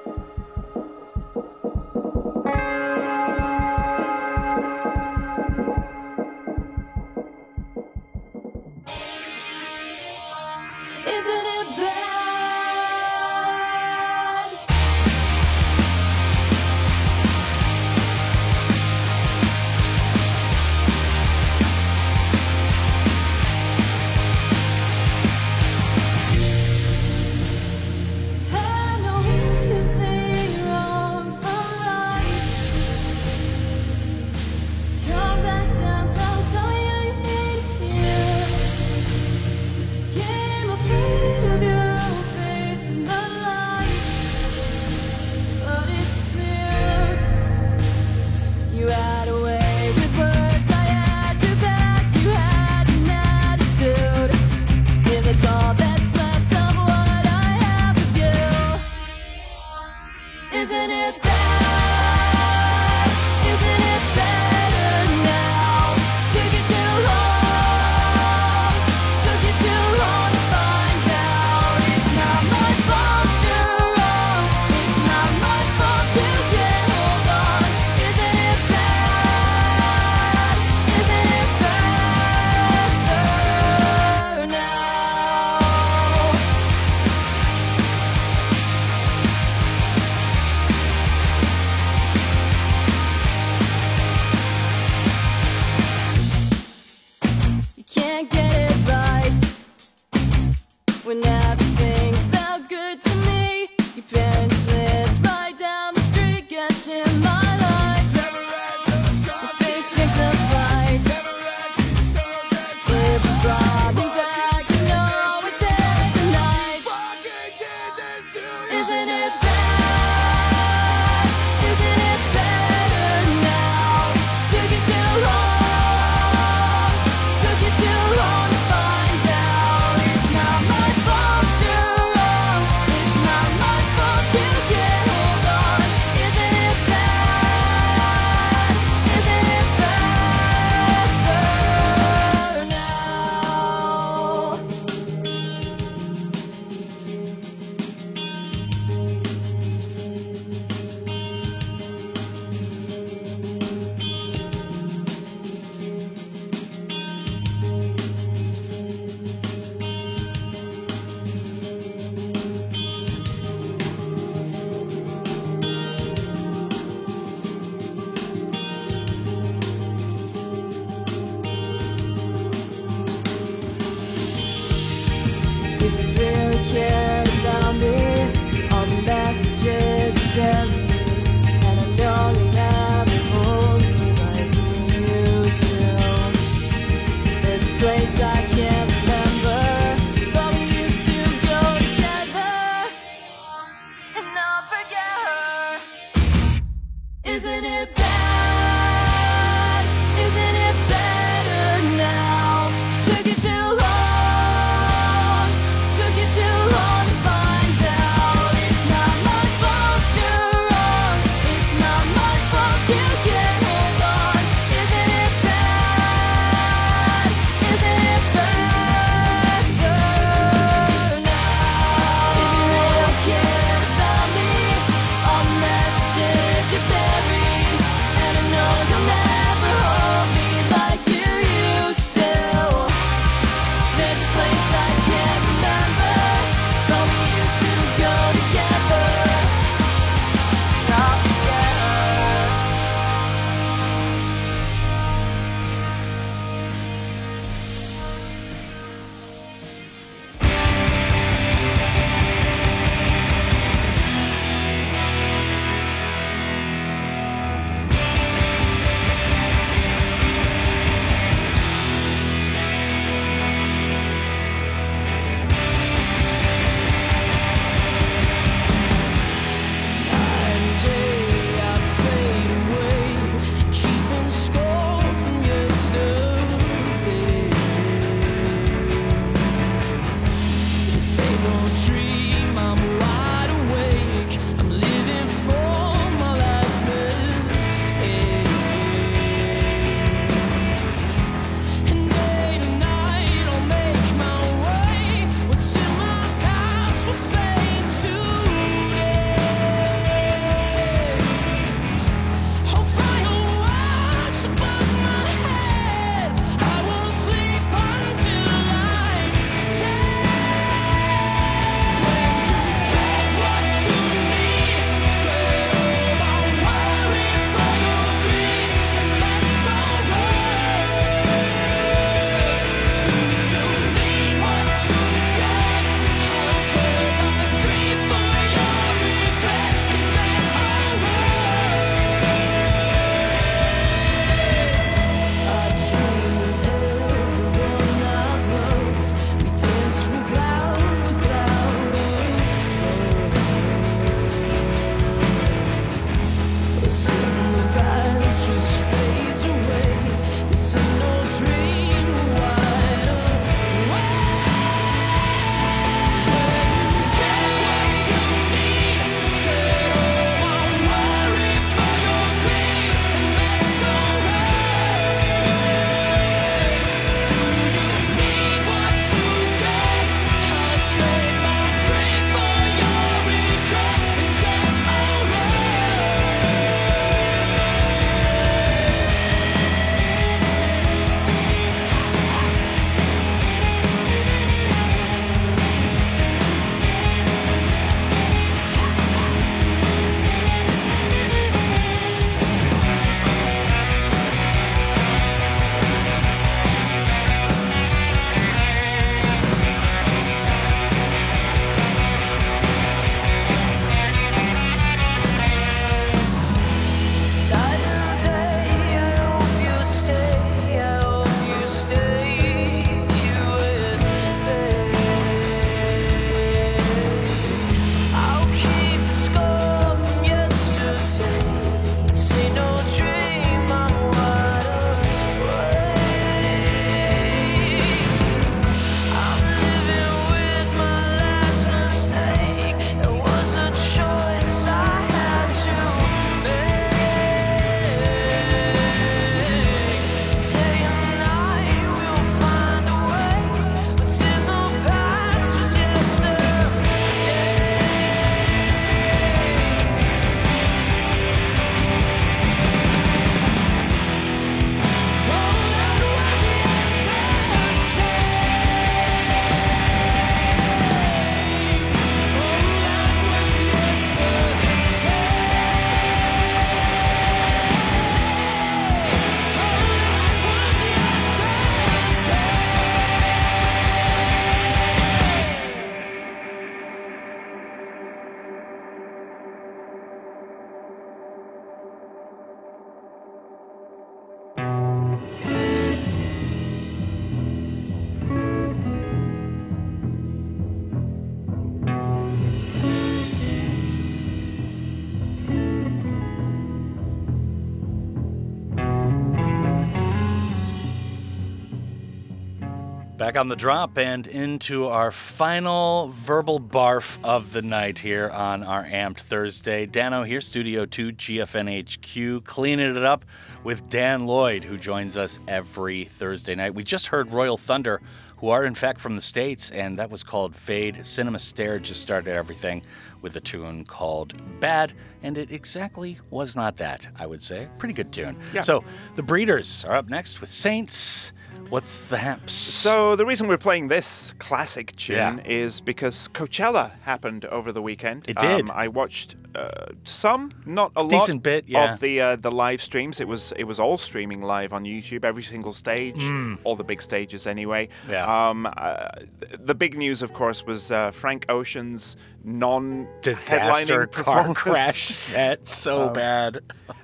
Back on the drop and into our final verbal barf of the night here on our Amped Thursday. Dano here, Studio 2, GFNHQ, cleaning it up with Dan Lloyd, who joins us every Thursday night. We just heard Royal Thunder, who are in fact from the States, and that was called Fade. Cinema Stare just started everything with a tune called Bad, and it exactly was not that, I would say. Pretty good tune. Yeah. So the Breeders are up next with Saints. What's the haps? So the reason we're playing this classic tune Yeah. is because Coachella happened over the weekend. It did. Um, I watched uh, some, not a lot, Decent bit, yeah. of the uh, the live streams. It was it was all streaming live on YouTube, every single stage, Mm. all the big stages anyway. Yeah. Um, uh, th- the big news, of course, was uh, Frank Ocean's non Disaster headlining car performance. crash set. So Um, bad.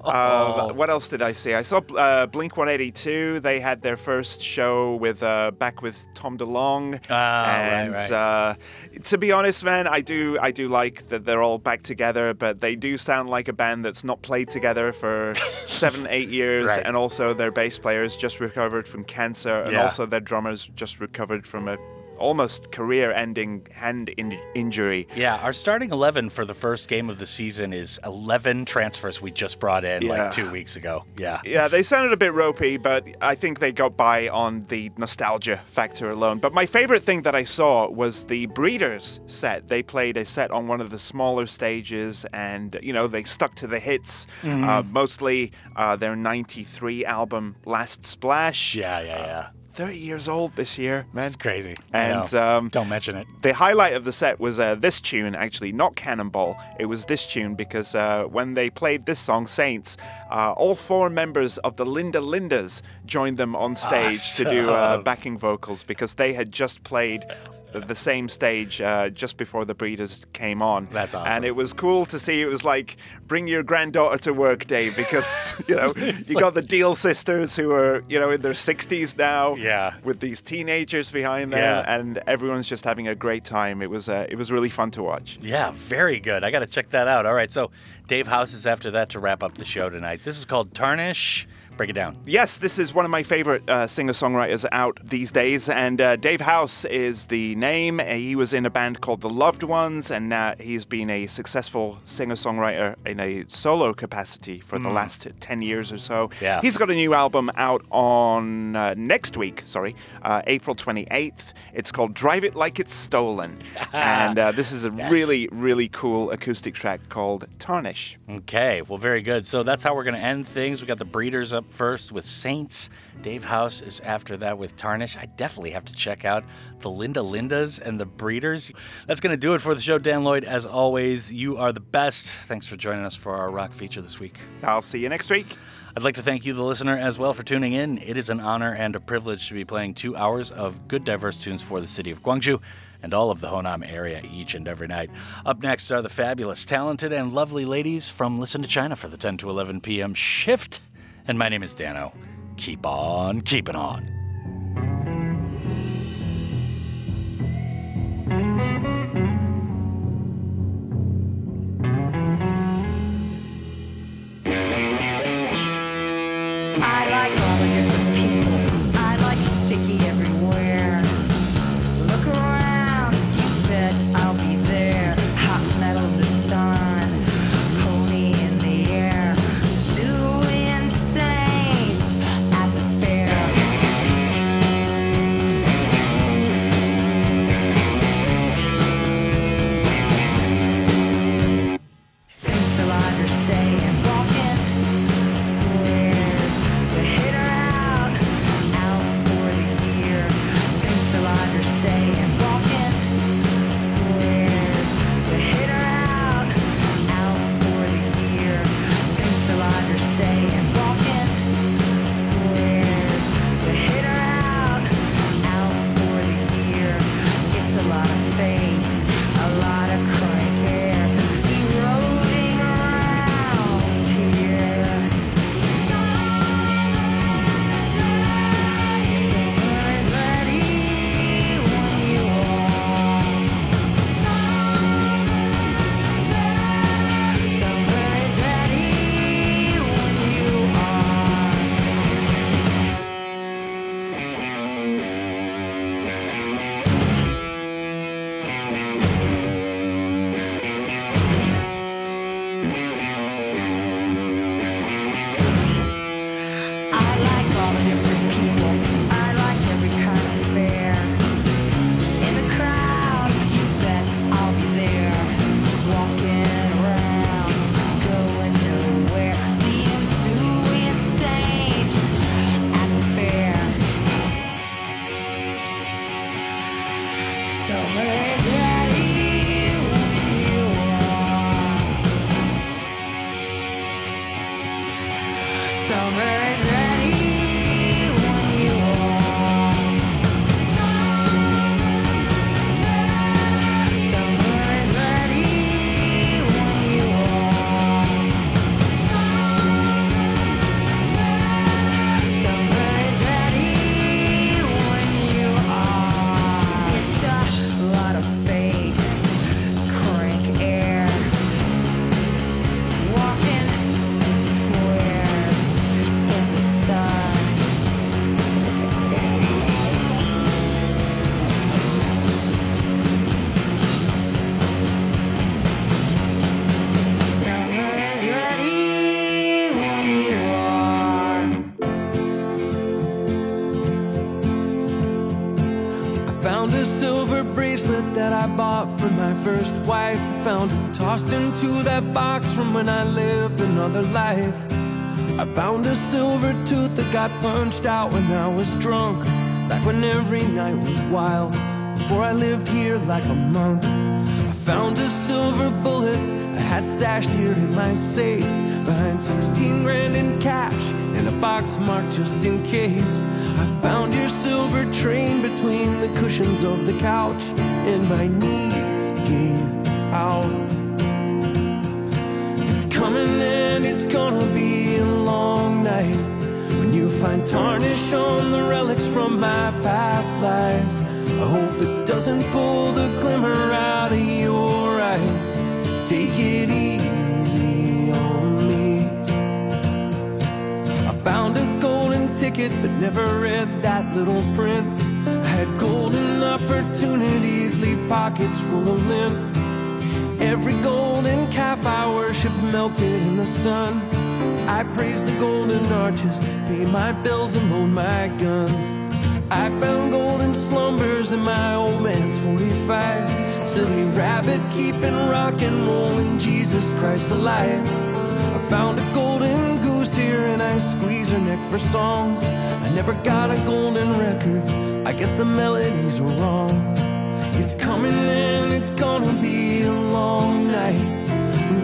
Uh, Oh. what else did I see? I saw uh, Blink 182. They had their first show with uh, back with Tom DeLonge, Ah, right, and right. Uh, to be honest, man, I do I do like that they're all back together, but they do sound like a band that's not played together for [laughs] seven, eight years. Right. And also their bass players just recovered from cancer, and Yeah. also their drummers just recovered from a almost career-ending hand in- injury. Yeah, our starting 11 for the first game of the season is 11 transfers we just brought in Yeah. like two weeks ago. Yeah. Yeah, they sounded a bit ropey, but I think they got by on the nostalgia factor alone. But my favorite thing that I saw was the Breeders set. They played a set on one of the smaller stages, and you know they stuck to the hits. Mhm. Uh, mostly uh, their '93 album, Last Splash. Yeah, yeah, yeah. 30 years old this year, man. It's crazy. And um, don't mention it. the highlight of the set was uh, this tune, actually, not Cannonball. It was this tune because uh, when they played this song, Saints, uh, all four members of the Linda Lindas joined them on stage to do uh, [laughs] backing vocals because they had just played the same stage uh, just before the Breeders came on. That's awesome. And it was cool to see. It was like, bring your granddaughter to work day because, [laughs] you know, [laughs] you got the Deal sisters who are, you know, in their 60s now Yeah. with these teenagers behind them, Yeah. and everyone's just having a great time. It was uh, it was really fun to watch. Yeah, very good. I got to check that out. All right, so Dave Hause is after that to wrap up the show tonight. This is called Tarnish. Break it down. Yes, this is one of my favorite uh, singer songwriters out these days, and uh, Dave Hause is the name. He was in a band called The Loved Ones, and uh, he's been a successful singer songwriter in a solo capacity for the Mm. last 10 years or so. Yeah. He's got a new album out on uh, next week, sorry, uh, April 28th. It's called Drive It Like It's Stolen. [laughs] and uh, this is a Yes. really, really cool acoustic track called Tarnish. Okay, well, very good. So that's how we're going to end things. We got the Breeders up first with Saints. Dave Hause is after that with Tarnish. I definitely have to check out the Linda Lindas and the Breeders. That's going to do it for the show. Dan Lloyd, as always, you are the best. Thanks for joining us for our rock feature this week. I'll see you next week. I'd like to thank you, the listener, as well for tuning in. It is an honor and a privilege to be playing two hours of good, diverse tunes for the city of Gwangju and all of the Honam area each and every night. Up next are the fabulous, talented, and lovely ladies from Listen to China for the 10 to 11 p.m. shift. And my name is Dano. Keep on keeping on. man. From when I lived another life. I found a silver tooth that got punched out when I was drunk. Back when every night was wild. Before I lived here like a monk. I found a silver bullet I had stashed here in my safe. Behind 16 grand in cash and a box marked just in case. I found your silver train between the cushions of the couch, and my knees gave out. And it's gonna be a long night when you find tarnish on the relics from my past lives. I hope it doesn't pull the glimmer out of your eyes. Take it easy on me. I found a golden ticket but never read that little print. I had golden opportunities, leave pockets full of lint. Every golden calf I worship melted in the sun. I praise the golden arches, pay my bills and load my guns. I found golden slumbers in my old man's 45. Silly rabbit keeping rock and rollin', Jesus Christ alive. I found a golden goose here and I squeeze her neck for songs. I never got a golden record, I guess the melodies are wrong. It's coming and it's gonna be a long night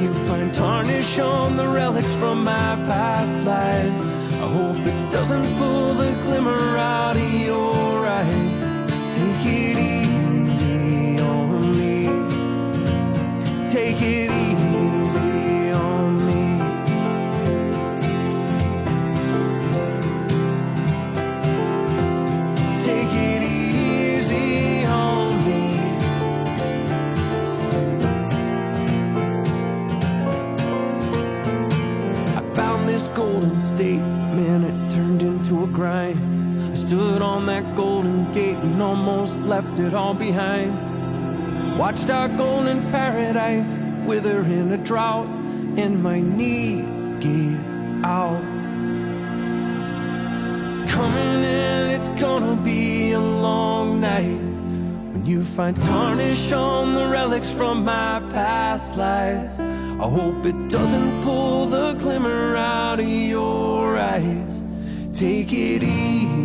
you find tarnish on the relics from my past life. I hope it doesn't pull the glimmer out of your eyes. Take it easy on me. Take it easy and almost left it all behind. Watched our golden paradise wither in a drought, and my knees gave out. It's coming and it's gonna be a long night when you find tarnish on the relics from my past lives. I hope it doesn't pull the glimmer out of your eyes. Take it easy